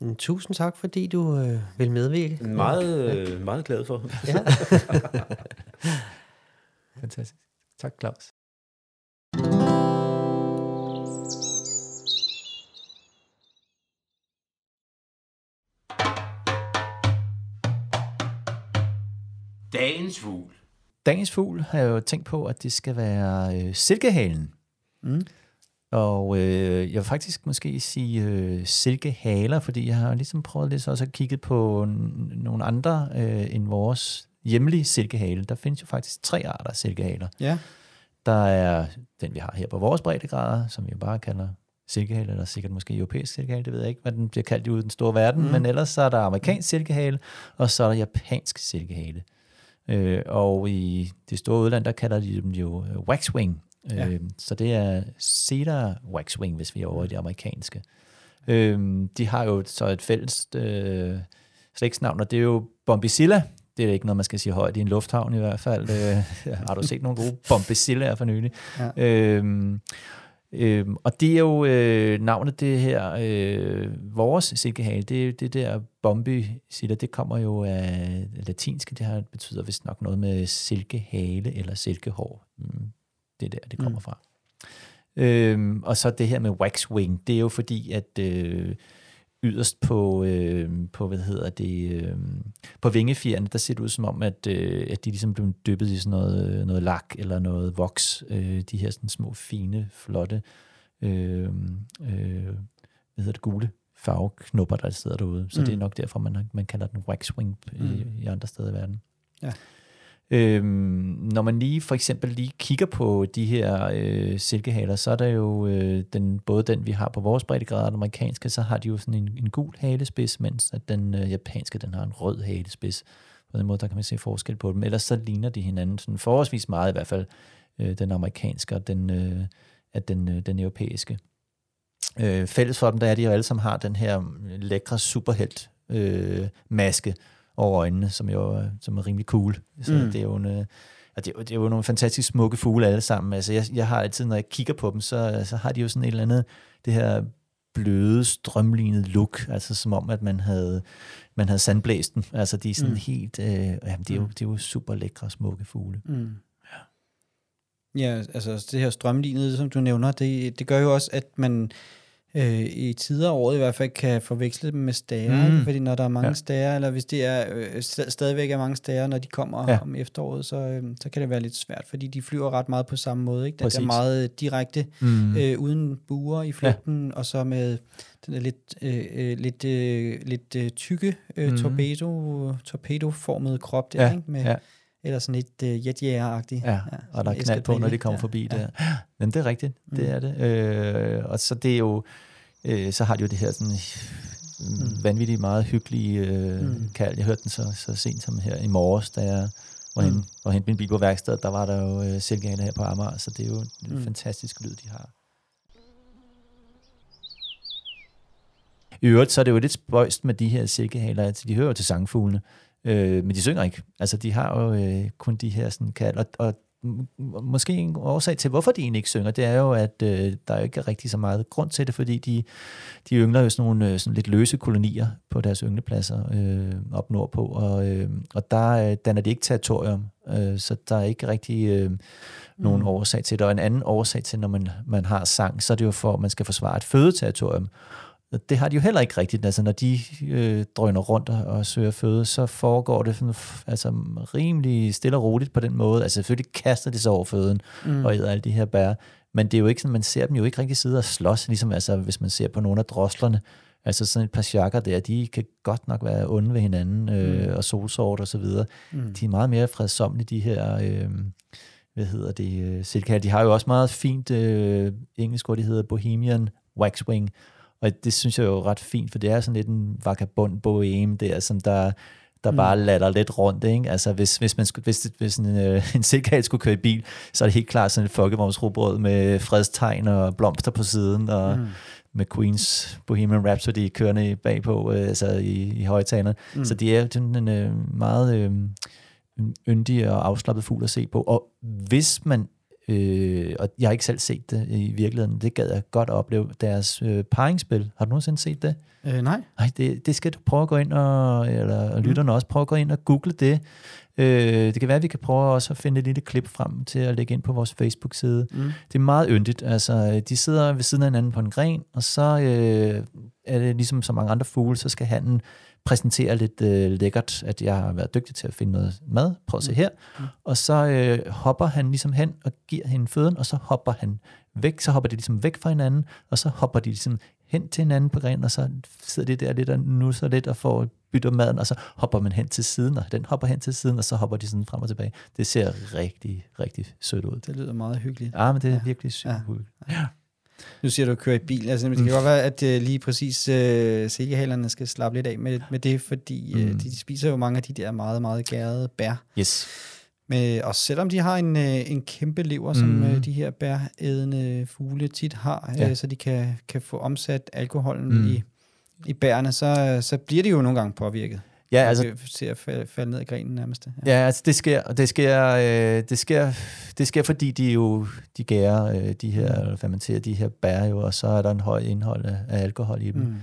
Mm, tusind tak, fordi du øh, vil medvirke. Meget, øh, meget glad for. Ja. Fantastisk. Tak, Claus. Dagens fugl. Dagens fugl har jeg jo tænkt på, at det skal være øh, silkehalen. Mm. Og øh, jeg vil faktisk måske sige øh, silkehaler, fordi jeg har ligesom prøvet lidt også at kigge på n- nogle andre øh, end vores hjemlige silkehale. Der findes jo faktisk tre arter af silkehaler. Ja. Der er den, vi har her på vores breddegrader, som vi bare kalder silkehale, eller sikkert måske europæisk silkehale, det ved jeg ikke, hvad den bliver kaldt ude i den store verden, mm. men ellers så er der amerikansk silkehale, og så er der japansk silkehale. Øh, og i det store udland, der kalder de dem jo øh, waxwing. Ja. Øh, så det er cedar waxwing, hvis vi er over i det amerikanske. Øh, de har jo så et fælles øh, slægtsnavn, og det er jo Bombicilla. Det er ikke noget, man skal sige højt i en lufthavn i hvert fald. øh, har du set nogle gode Bombicillaer for nylig? Ja. Øh, Øhm, og det er jo øh, navnet det her, øh, vores silkehale, det, det der bomby siger, det kommer jo af latinske, det her betyder vist nok noget med silkehale eller silkehår. Mm, det er der, det kommer mm. fra. Øhm, og så det her med waxwing, det er jo fordi, at øh, yderst på, øh, på hvad hedder det, øh, på vingefjerne, der ser det ud som om, at, øh, at de ligesom blev dyppet i sådan noget, noget lak eller noget voks. Øh, de her sådan små, fine, flotte, øh, øh, hvad hedder det, gule farveknupper, der sidder derude. Så mm. det er nok derfor, man, man kalder den waxwing mm. i, i andre steder i verden. Ja. Øhm, når man lige for eksempel lige kigger på de her øh, silkehaler, så er der jo øh, den, både den, vi har på vores breddegrad, den amerikanske, så har de jo sådan en, en gul halespids, mens at den øh, japanske, den har en rød halespids. På den måde, der kan man se forskel på dem. Ellers så ligner de hinanden sådan forholdsvis meget i hvert fald, øh, den amerikanske og den, øh, at den, øh, den europæiske. Øh, fælles for dem, der er de jo alle sammen har den her mm, lækre superhelt øh, maske, over øjnene, som jo som er rimelig cool. Så mm. det er jo en, øh, og det, det er jo nogle fantastisk smukke fugle alle sammen. Altså jeg, jeg har altid, når jeg kigger på dem, så, så har de jo sådan et eller andet, det her bløde, strømlignet look, altså som om, at man havde, man havde sandblæst dem. Altså de er sådan mm. helt, øh, jamen, det, er jo, mm. det er jo super lækre, smukke fugle. Mm. Ja. ja, altså det her strømlignede, som du nævner, det, det gør jo også, at man øh, i tider af året i hvert fald kan forveksle dem med stager, mm. fordi når der er mange ja. stager, eller hvis det er øh, stadigvæk er mange stager, når de kommer ja. om efteråret, så, øh, så kan det være lidt svært, fordi de flyver ret meget på samme måde. Ikke? Det er meget direkte, mm. øh, uden buer i flugten, ja. og så med den er lidt, øh, øh, lidt, øh, lidt øh, tykke øh, mm. torpedo, torpedoformede krop der, ja. ikke? Med, ja eller sådan lidt uh, jetjæger-agtigt. Ja, ja, og der er knald på, når de kommer ja, forbi ja. der. Men det er rigtigt, det mm. er det. Øh, og så det er jo, øh, så har de jo det her sådan mm. vanvittigt meget hyggelige øh, mm. kald. Jeg hørte den så, så sent som her i morges, da jeg var hen, mm. og hente min bil på værkstedet, der var der jo øh, silkehaler her på Amager, så det er jo en mm. fantastisk lyd, de har. I øvrigt, så er det jo lidt spøjst med de her silkehaler, altså de hører til sangfuglene. Øh, men de synger ikke. Altså, de har jo øh, kun de her sådan kald. Og, og måske en årsag til, hvorfor de egentlig ikke synger, det er jo, at øh, der er ikke rigtig så meget grund til det, fordi de, de yngler jo sådan nogle øh, sådan lidt løse kolonier på deres ynglepladser øh, op nordpå, og, øh, og der øh, danner de ikke territorium, øh, så der er ikke rigtig øh, nogen mm. årsag til det. Og en anden årsag til, når man, man har sang, så er det jo for, at man skal forsvare et fødeterritorium. Det har de jo heller ikke rigtigt. Altså, når de øh, drøner rundt og, søger føde, så foregår det sådan, altså, rimelig stille og roligt på den måde. Altså, selvfølgelig kaster de sig over føden mm. og æder alle de her bær. Men det er jo ikke sådan, man ser dem jo ikke rigtig sidde og slås, ligesom altså, hvis man ser på nogle af droslerne. Altså sådan et par chakker der, de kan godt nok være onde ved hinanden, øh, mm. og solsort og så videre. Mm. De er meget mere fredsomlige, de her, øh, hvad hedder det, øh, silkehatte. De har jo også meget fint øh, engelsk ord, de hedder Bohemian Waxwing, og det synes jeg jo er ret fint, for det er sådan lidt en vagabond boheme der, som der, der mm. bare lader lidt rundt. Ikke? Altså hvis, hvis, man skulle, hvis, hvis en, øh, en sikkerhed skulle køre i bil, så er det helt klart sådan et folkevognsrobrød med fredstegn og blomster på siden, og mm. med Queens Bohemian Rhapsody kørende bagpå øh, altså i, i højtalerne. Mm. Så det er jo en øh, meget øh, yndig og afslappet fugl at se på. Og hvis man Øh, og jeg har ikke selv set det i virkeligheden. Det gad jeg godt opleve. Deres øh, paringsspil. Har du nogensinde set det? Øh, nej. Nej, det, det skal du prøve at gå ind og, eller mm. lytterne også, prøve at gå ind og google det. Øh, det kan være, at vi kan prøve også at finde et lille klip frem til at lægge ind på vores Facebook-side. Mm. Det er meget yndigt. Altså, de sidder ved siden af hinanden på en gren, og så øh, er det ligesom så mange andre fugle, så skal han præsentere lidt øh, lækkert, at jeg har været dygtig til at finde noget mad. Prøv at se mm. her. Mm. Og så øh, hopper han ligesom hen og giver hende føden, og så hopper han væk. Så hopper de ligesom væk fra hinanden, og så hopper de ligesom hen til hinanden på grenen, og så sidder de der lidt og nusser lidt og får bytter maden, og så hopper man hen til siden, og den hopper hen til siden, og så hopper de sådan frem og tilbage. Det ser rigtig, rigtig sødt ud. Det lyder meget hyggeligt. Ja, men det er ja. virkelig super ja. hyggeligt. Ja. Nu siger du, at du kører i bil. Altså, det kan mm. godt være, at uh, lige præcis uh, silkehalerne skal slappe lidt af med, med det, fordi uh, de, de spiser jo mange af de der meget, meget gærede bær. Yes. Men, og selvom de har en, uh, en kæmpe lever, som mm. uh, de her bærædende fugle tit har, ja. uh, så de kan, kan få omsat alkoholen mm. i, i bærene, så, så bliver de jo nogle gange påvirket. Ja, altså ser at falde, ned i grenen nærmest. Ja, ja altså det sker, det sker, øh, det sker, det sker, fordi de jo de gærer øh, de her, eller fermenterer de her bær jo, og så er der en høj indhold af, af alkohol i dem. Mm.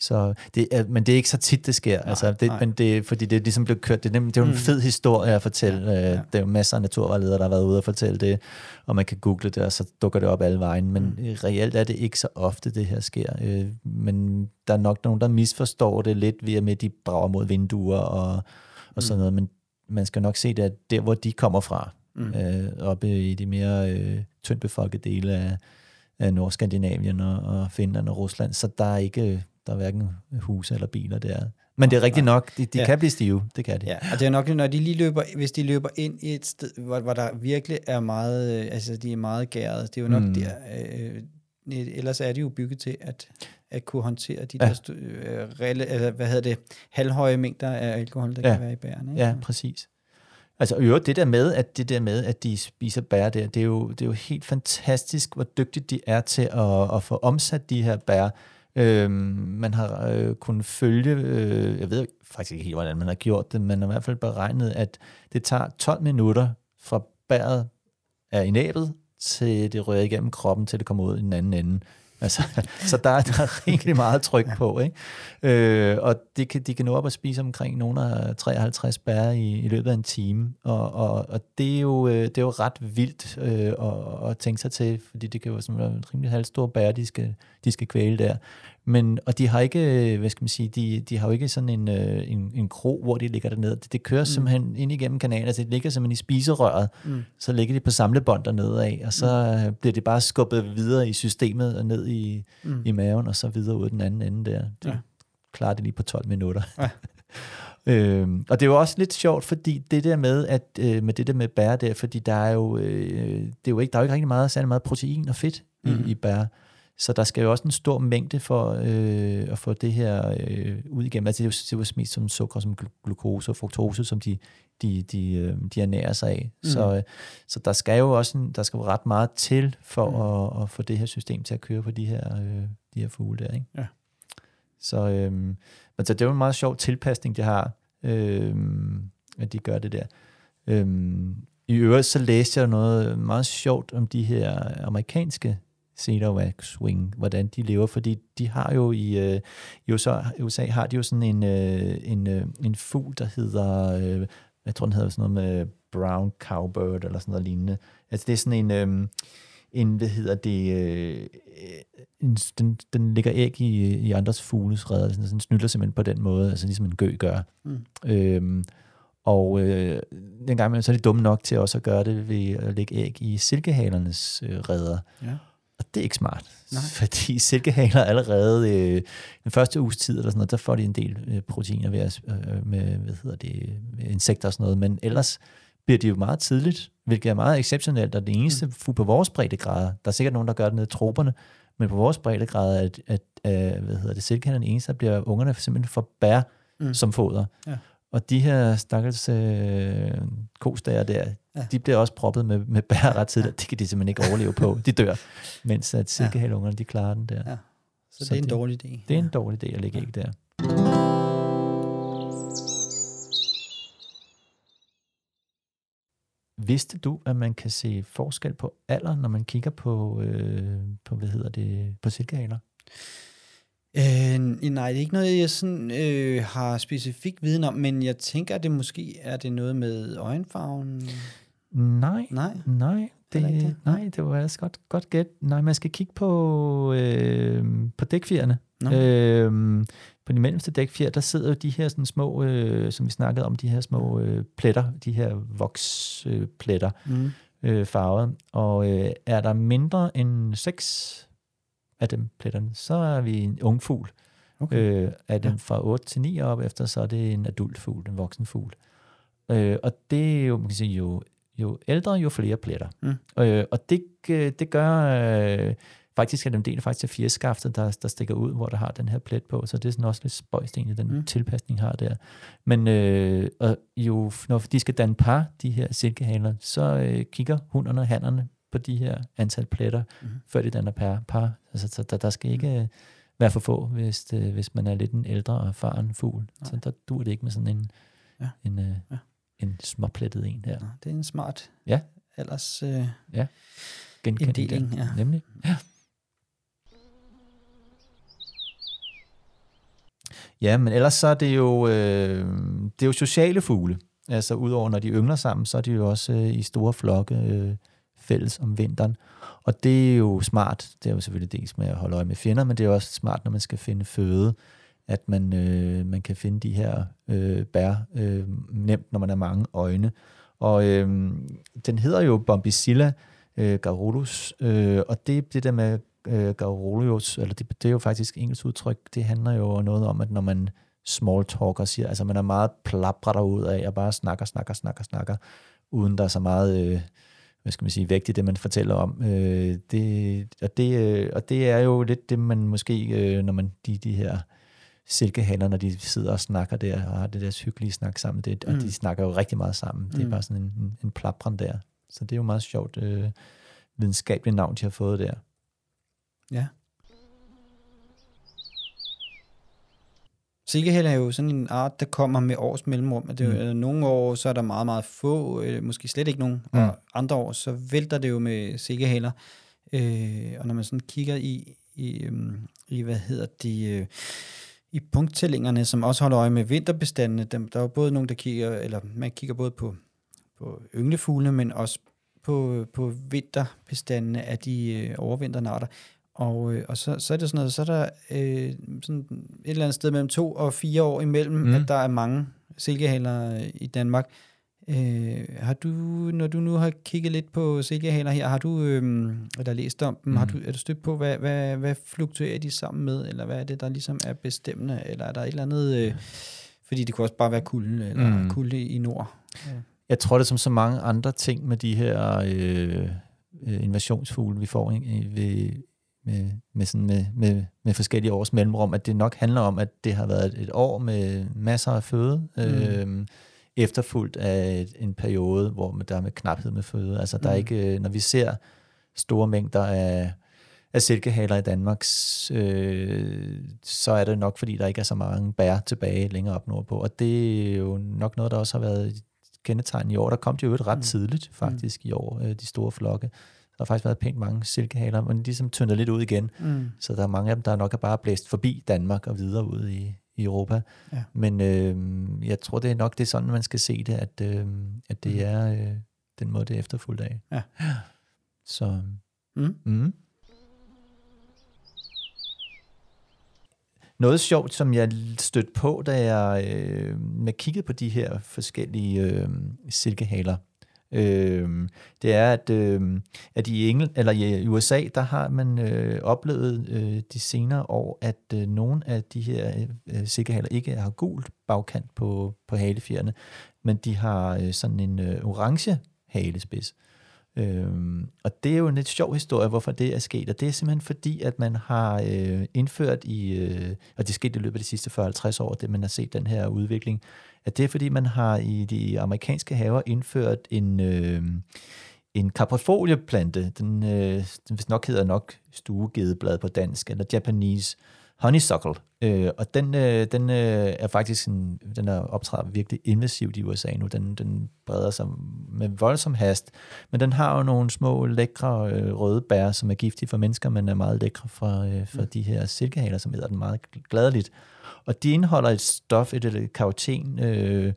Så det er, men det er ikke så tit, det sker. Nej, altså, det, nej. Men det, fordi det er ligesom blevet kørt. Det er, det er jo en mm. fed historie at fortælle. Ja, ja. Øh, der er jo masser af naturvejledere, der har været ude og fortælle det, og man kan google det, og så dukker det op alle vejen. Men mm. reelt er det ikke så ofte, det her sker. Øh, men der er nok nogen, der misforstår det lidt ved, at de brager mod vinduer og, og sådan mm. noget. Men man skal nok se det, at der, hvor de kommer fra, mm. øh, oppe i de mere øh, tyndt befolkede dele af, af Nordskandinavien og, og Finland og Rusland, så der er ikke der er hverken huse eller biler der. Men det er rigtigt nok, de, de ja. kan blive stive, det kan de. Ja, og det er nok, når de lige løber, hvis de løber ind i et sted, hvor, hvor der virkelig er meget, øh, altså de er meget gæret, det er jo nok mm. der, øh, ellers er de jo bygget til at, at kunne håndtere de ja. der, øh, relle, altså, hvad hedder det, halvhøje mængder af alkohol, der ja. kan være i bærene. Ikke? Ja, præcis. Altså jo, det der med, at det der med, at de spiser bær der, det er jo, det er jo helt fantastisk, hvor dygtigt de er til at, at få omsat de her bær Øh, man har øh, kunnet følge, øh, jeg ved faktisk ikke helt, hvordan man har gjort det, men har i hvert fald beregnet, at det tager 12 minutter fra bæret er i næbet, til det rører igennem kroppen, til det kommer ud i den anden ende. Altså, så der, der er rigtig meget tryk på. Ikke? Øh, og de kan, de kan nå op og spise omkring nogle af 53 bær i, i løbet af en time. Og, og, og det, er jo, øh, det er jo ret vildt øh, at, at tænke sig til, fordi det kan jo være en rimelig halvstor bær, de skal, de skal kvæle der. Men, og de har ikke, hvad skal man sige, de, de har jo ikke sådan en, øh, en, en kro, hvor de ligger dernede. Det, det kører mm. simpelthen ind igennem kanalen, altså det ligger simpelthen i spiserøret, mm. så ligger de på samlebånd dernede af, og så mm. bliver det bare skubbet videre i systemet og ned i, mm. i maven, og så videre ud den anden ende der. Det ja. klarer det lige på 12 minutter. Ja. Øhm, og det er jo også lidt sjovt, fordi det der med, at øh, med det der med bær der, fordi der er jo, øh, det er jo ikke, der er jo ikke rigtig meget, særlig meget protein og fedt mm. i, i bær. Så der skal jo også en stor mængde for øh, at få det her øh, ud igennem. Altså det er jo, det er jo mest som sukker, som glukose og fruktose, som de, de, de, øh, de ernærer sig af. Mm. Så, øh, så der skal jo også en, der skal jo ret meget til for mm. at, at få det her system til at køre på de her, øh, de her fugle der. Ikke? Ja. Så, øh, men så det er jo en meget sjov tilpasning, de har, øh, at de gør det der. Øh, I øvrigt så læste jeg noget meget sjovt om de her amerikanske Cedar Swing, hvordan de lever, fordi de har jo i, øh, i USA, USA har de jo sådan en, øh, en, øh, en fugl, der hedder, øh, jeg tror den hedder sådan noget med brown cowbird, eller sådan noget lignende. Altså det er sådan en, øh, en hvad hedder det, øh, en, den, den ligger æg i, i andres fugles redder, sådan, sådan snytter simpelthen på den måde, altså ligesom en gø gør. Mm. Øhm, og øh, dengang så er de dumme nok til også at gøre det ved at lægge æg i silkehalernes øh, redder. Ja. Og det er ikke smart, Nej. fordi silkehaler allerede øh, den første uges tid eller sådan noget, der får de en del øh, proteiner ved at, øh, med, hvad hedder det, med insekter og sådan noget, men ellers bliver de jo meget tidligt, hvilket er meget exceptionelt, og det eneste mm. på vores breddegrader, der er sikkert nogen, der gør det nede i troberne, men på vores breddegrader, at, at, at hvad hedder det, silkehanerne eneste, der bliver ungerne simpelthen for bær mm. som foder. Ja. Og de her stakkels øh, kostager der, ja. de bliver også proppet med, med bær ret tidligt. Ja. Det kan de simpelthen ikke overleve på. De dør. Mens at silkehalungerne, de klarer den der. Ja. Så, Så det er en dårlig idé. Det er en dårlig idé at lægge ja. æg der. Vidste du, at man kan se forskel på alder, når man kigger på, øh, på hvad hedder det, på silkehaler? Øh, nej, det er ikke noget, jeg sådan, øh, har specifik viden om, men jeg tænker, at det måske er det noget med øjenfarven. Nej, nej, nej. Det, det, nej, det var altså godt, godt gæt. Nej, man skal kigge på, øh, på dækfjerne. No. Øh, på de mellemste dækfjer, der sidder jo de her sådan små, øh, som vi snakkede om, de her små øh, pletter, de her vokspletter, øh, mm. øh, farvet. Og øh, er der mindre end seks af dem pletterne, så er vi en ung fugl. Okay. Øh, er den ja. fra 8 til 9 op efter, så er det en adult fugl, en voksen fugl. Øh, og det er jo, man kan sige, jo, jo ældre, jo flere pletter. Mm. Øh, og det, det gør, øh, faktisk er det en del faktisk af fjerskaftet, der, der stikker ud, hvor der har den her plet på, så det er sådan også lidt spøjst egentlig, den mm. tilpasning har der. Men øh, og jo, når de skal danne par, de her silkehaler, så øh, kigger hunderne og hannerne på de her antal pletter, mm. før de danner par. par. Altså, så der, der skal ikke mm. være for få, hvis, det, hvis man er lidt en ældre og erfaren fugl. Nej. Så der dur det ikke med sådan en, ja. en, øh, ja. En småplettet en her. Det er en smart ja. ellers øh, ja. inddeling. Ja. Nemlig. Ja. Ja, men ellers så er det jo, øh, det er jo sociale fugle. Altså udover når de yngler sammen, så er de jo også øh, i store flokke øh, fælles om vinteren. Og det er jo smart. Det er jo selvfølgelig dels med at holde øje med fjender, men det er også smart, når man skal finde føde, at man, øh, man kan finde de her øh, bær øh, nemt, når man har mange øjne. Og øh, den hedder jo Bombicilla øh, garulus, øh, og det det der med øh, garrulus, eller det, det er jo faktisk engelsk udtryk, det handler jo noget om, at når man small talker, siger, altså man er meget plapret ud af, og bare snakker, snakker, snakker, snakker, uden der er så meget, øh, hvad skal man sige, vægt i det, man fortæller om. Øh, det, og, det, øh, og det er jo lidt det, man måske, øh, når man de, de her silkehander, når de sidder og snakker der, og har det der hyggelige snak sammen, det, mm. og de snakker jo rigtig meget sammen. Det er mm. bare sådan en, en, en plapren der. Så det er jo meget sjovt øh, videnskabeligt navn, de har fået der. Ja. Silkehæl er jo sådan en art, der kommer med års mellemrum. Det er, mm. Nogle år, så er der meget, meget få, øh, måske slet ikke nogen, mm. og andre år, så vælter det jo med silkehæler. Øh, og når man sådan kigger i, i, øhm, i hvad hedder det, øh, i punkttællingerne, som også holder øje med vinterbestandene. Der, der er jo både nogen, der kigger, eller man kigger både på, på ynglefugleene, men også på, på vinterbestandene af de øh, overvinterne arter. Og, øh, og så, så er det sådan noget, så er der øh, sådan et eller andet sted mellem to og fire år imellem, mm. at der er mange silkehaler i Danmark. Øh, har du, når du nu har kigget lidt på silkehaler her, har du, øh, eller læst om dem, mm. har du, er du stødt på, hvad, hvad, hvad fluktuerer de sammen med, eller hvad er det, der ligesom er bestemmende, eller er der et eller andet, øh, fordi det kunne også bare være kulde, eller mm. kulde i nord? Ja. Jeg tror, det er som så mange andre ting med de her øh, øh invasionsfugle, vi får ikke? Ved, med, med, sådan med, med, med forskellige års mellemrum, at det nok handler om, at det har været et, et år med masser af føde, mm. øh, efterfulgt af en periode, hvor der er med knaphed med føde. Altså der er mm. ikke, øh, når vi ser store mængder af, af silkehaler i Danmark, øh, så er det nok, fordi der ikke er så mange bær tilbage længere op nordpå. Og det er jo nok noget, der også har været kendetegn i år. Der kom de jo et ret mm. tidligt faktisk mm. i år, øh, de store flokke. Der har faktisk været pænt mange silkehaler, men de ligesom tyndet lidt ud igen. Mm. Så der er mange af dem, der nok er bare blæst forbi Danmark og videre ud i, i Europa. Ja. Men øh, jeg tror, det er nok det er sådan, man skal se det, at, øh, at det mm. er øh, den måde, det er efterfuldt af. Ja. Så... Mm. Mm. Noget sjovt, som jeg stødte på, da jeg øh, med kiggede på de her forskellige øh, silkehaler, øh, det er, at, øh, at i, Engel, eller i USA, der har man øh, oplevet øh, de senere år, at øh, nogle af de her øh, øh sikkerhaler ikke har gult bagkant på, på halefjerne, men de har øh, sådan en øh, orange halespids. Øhm, og det er jo en lidt sjov historie, hvorfor det er sket, og det er simpelthen fordi, at man har øh, indført i, øh, og det er sket i løbet af de sidste 40-50 år, det man har set den her udvikling, at det er fordi, man har i de amerikanske haver indført en, øh, en kaprifolieplante, den, øh, den nok hedder nok stuegedeblad på dansk, eller Japanese honeysuckle, øh, og den, øh, den øh, er faktisk en, den er optræder virkelig invasivt i USA nu. Den, den breder sig med voldsom hast, men den har jo nogle små lækre øh, røde bær, som er giftige for mennesker, men er meget lækre for, øh, for mm. de her silkehaler, som æder den meget gladeligt. Og de indeholder et stof, et, et karoten, øh,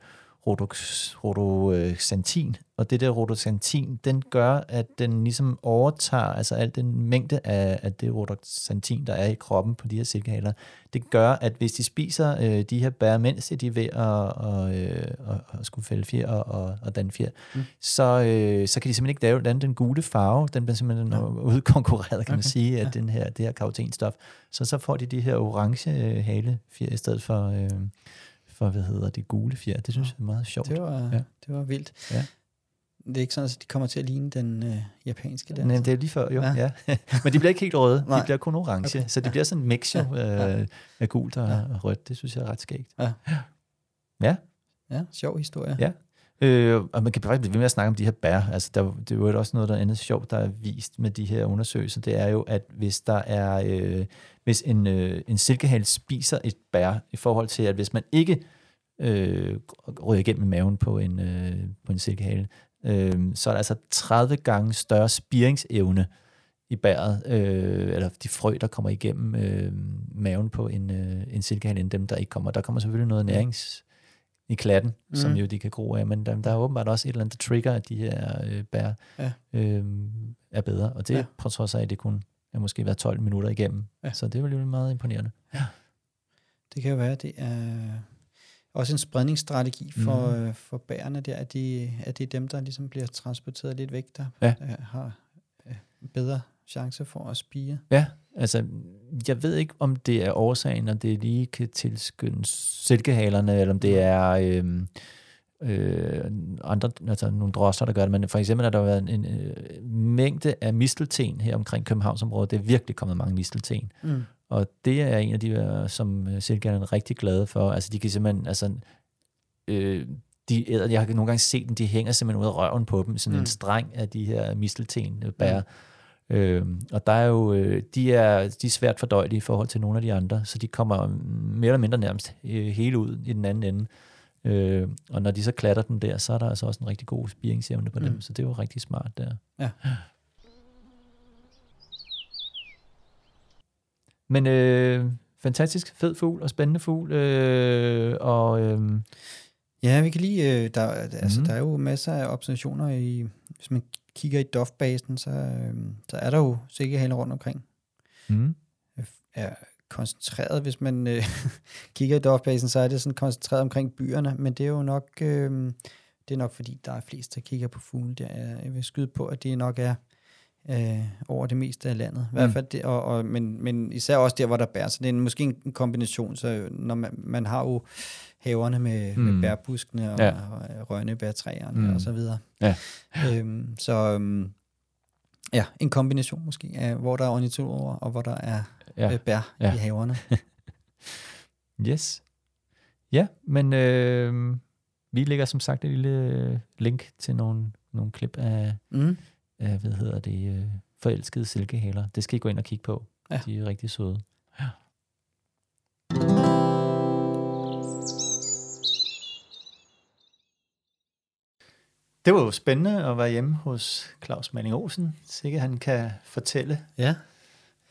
rodoxantin, og det der rodoxantin, den gør, at den ligesom overtager, altså al den mængde af, af det rodoxantin, der er i kroppen på de her silkehaler, det gør, at hvis de spiser øh, de her bær, mens de er ved at, og, øh, og, og skulle fælde fjer og, og, og danne fjer, mm. så, øh, så kan de simpelthen ikke lave den, den gule farve, den bliver simpelthen ja. udkonkurreret, kan okay. man sige, af ja. den her, det her karotenstof. Så så får de de her orange øh, halefjer i stedet for... Øh, for, hvad hedder det, gule fjer. Det synes jeg er meget sjovt. Det var, ja. det var vildt. Ja. Det er ikke sådan, at de kommer til at ligne den øh, japanske dans. Nej, det er lige før, jo. Ja. ja. Men de bliver ikke helt røde, de bliver kun orange. Okay. Så det bliver sådan en mix jo, ja. øh, af gult og, ja. og rødt. Det synes jeg er ret skægt. Ja. Ja. Ja, sjov historie. Ja. Øh, og man kan faktisk blive ved med at snakke om de her bær. Altså, der, det er jo også noget, der er andet sjovt, der er vist med de her undersøgelser. Det er jo, at hvis der er, øh, hvis en, øh, en silkehal spiser et bær, i forhold til, at hvis man ikke øh, ryger igennem maven på en, øh, på en silkehale, øh, så er der altså 30 gange større spiringsevne i bæret, øh, eller de frø, der kommer igennem øh, maven på en, øh, en silkehale, end dem, der ikke kommer. Der kommer selvfølgelig noget nærings i klatten, mm. som jo de kan gro af, men der, der er åbenbart også et eller andet, der trigger, at de her øh, bær ja. øh, er bedre, og det ja. på trods af, at det kun har måske været 12 minutter igennem, ja. så det var jo meget imponerende. Ja. Det kan jo være, det er også en spredningsstrategi for, mm. øh, for bærerne der, at, de, det er dem, der ligesom bliver transporteret lidt væk, der ja. har øh, bedre chance for at spire. Ja, altså, jeg ved ikke, om det er årsagen, at det lige kan tilskynde silkehalerne, eller om det er øh, øh, andre, altså nogle drosser, der gør det. Men for eksempel har der været en, en øh, mængde af mistelten her omkring Københavnsområdet. Det er virkelig kommet mange mistelten. Mm. Og det er en af de, øh, som øh, silkehalerne er rigtig glade for. Altså, de kan simpelthen, altså, øh, de æder, jeg har nogle gange set dem, de hænger simpelthen ud af røven på dem, sådan mm. en streng af de her mistelten bær. Mm Øh, og der er jo, øh, de, er, de er svært fordøjelige i forhold til nogle af de andre, så de kommer mere eller mindre nærmest øh, hele ud i den anden ende. Øh, og når de så klatter den der, så er der altså også en rigtig god spiringsevne på mm. dem, så det er jo rigtig smart der. Ja. Men øh, fantastisk fed fugl og spændende fugl. Øh, og, øh, ja, vi kan lige... Øh, der, altså, mm. der er jo masser af observationer i... Hvis man kigger i Duff-basen, så, øh, så er der jo sikkerhed rundt omkring. Mm. Er koncentreret, hvis man øh, kigger i Duff-basen, så er det sådan koncentreret omkring byerne, men det er jo nok... Øh, det er nok fordi, der er flest, der kigger på fugle der. Jeg vil skyde på, at det nok er øh, over det meste af landet. I hvert mm. fald det, og, og, men, men især også der, hvor der bærer. Så det er en, måske en kombination. Så når man, man har jo haverne med, mm. med bærbuskene og, ja. og rønnebærtræerne mm. og så videre. Ja. Øhm, så øhm, ja, en kombination måske af, hvor der er ornitologer og hvor der er ja. øh, bær ja. i haverne. yes. Ja, men øh, vi lægger som sagt et lille link til nogle, nogle klip af, mm af, hvad hedder det, øh, forelskede silkehaler. Det skal I gå ind og kigge på. Ja. De er rigtig søde. Ja. Det var jo spændende at være hjemme hos Claus Manning Olsen. Sikkert han kan fortælle. Ja.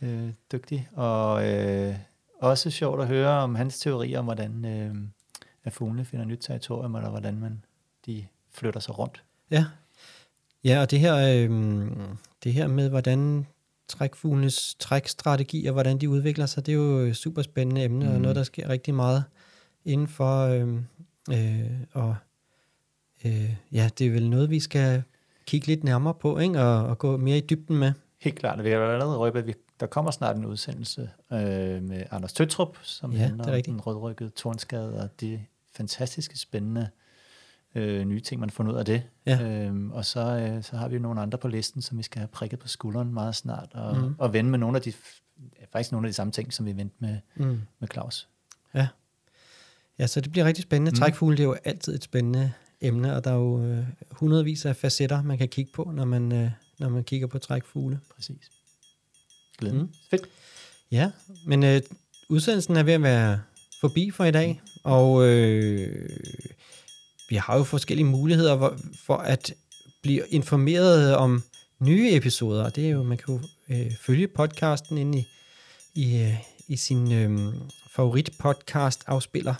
Øh, dygtig. Og øh, også sjovt at høre om hans teorier om, hvordan øh, at fuglene finder nyt territorium, eller hvordan man de flytter sig rundt. Ja, Ja, og det her, øh, det her med, hvordan trækfuglenes trækstrategier, hvordan de udvikler sig, det er jo et super spændende emne, mm. og noget, der sker rigtig meget inden for. Øh, øh, og øh, ja, det er vel noget, vi skal kigge lidt nærmere på, ikke? Og, og gå mere i dybden med. Helt klart. Vi har allerede røbet, at vi, der kommer snart en udsendelse øh, med Anders Tøtrup, som ja, handler om den rødrykkede tornskade, og det fantastiske, spændende øh, nye ting, man får ud af det. Ja. Øhm, og så, øh, så har vi jo nogle andre på listen, som vi skal have prikket på skulderen meget snart, og, mm. og vende med nogle af de, faktisk nogle af de samme ting, som vi vendte med, mm. med Claus. Ja. ja, så det bliver rigtig spændende. Mm. Trækfugle, det er jo altid et spændende emne, og der er jo øh, hundredvis af facetter, man kan kigge på, når man, øh, når man kigger på trækfugle. Præcis. Glæden. Mm. Fedt. Ja, men øh, udsendelsen er ved at være forbi for i dag, og øh, vi har jo forskellige muligheder for at blive informeret om nye episoder. Det er jo, man kan jo øh, følge podcasten inde i, i, øh, i sin øh, favorit podcast afspiller.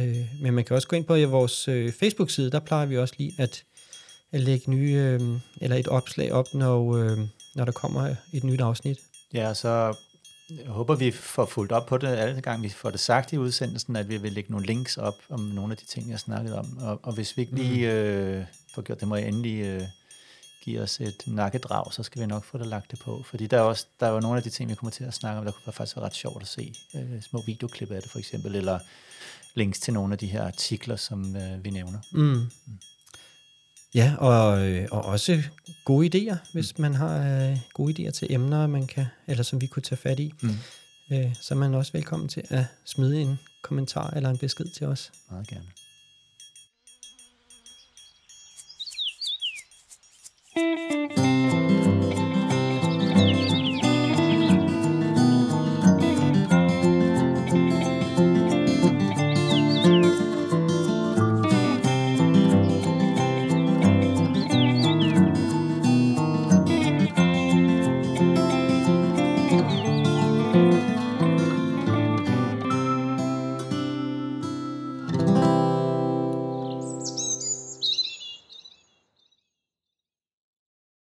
Øh, men man kan også gå ind på øh, vores øh, Facebook-side, der plejer vi også lige at, at lægge nye, øh, eller et opslag op, når, øh, når der kommer et nyt afsnit. Ja, så jeg håber, vi får fulgt op på det alle gang, vi får det sagt i udsendelsen, at vi vil lægge nogle links op om nogle af de ting, jeg har snakket om. Og, og hvis vi ikke lige mm. øh, får gjort det, må jeg endelig øh, give os et nakkedrag, så skal vi nok få det lagt det på. Fordi der er, også, der er jo nogle af de ting, vi kommer til at snakke om, der kunne faktisk være ret sjovt at se. Øh, små videoklip af det for eksempel, eller links til nogle af de her artikler, som øh, vi nævner. Mm. Mm. Ja, og, øh, og også gode idéer, hvis mm. man har øh, gode idéer til emner, man kan, eller som vi kunne tage fat i. Mm. Øh, så er man også velkommen til at smide en kommentar eller en besked til os. Meget gerne. thank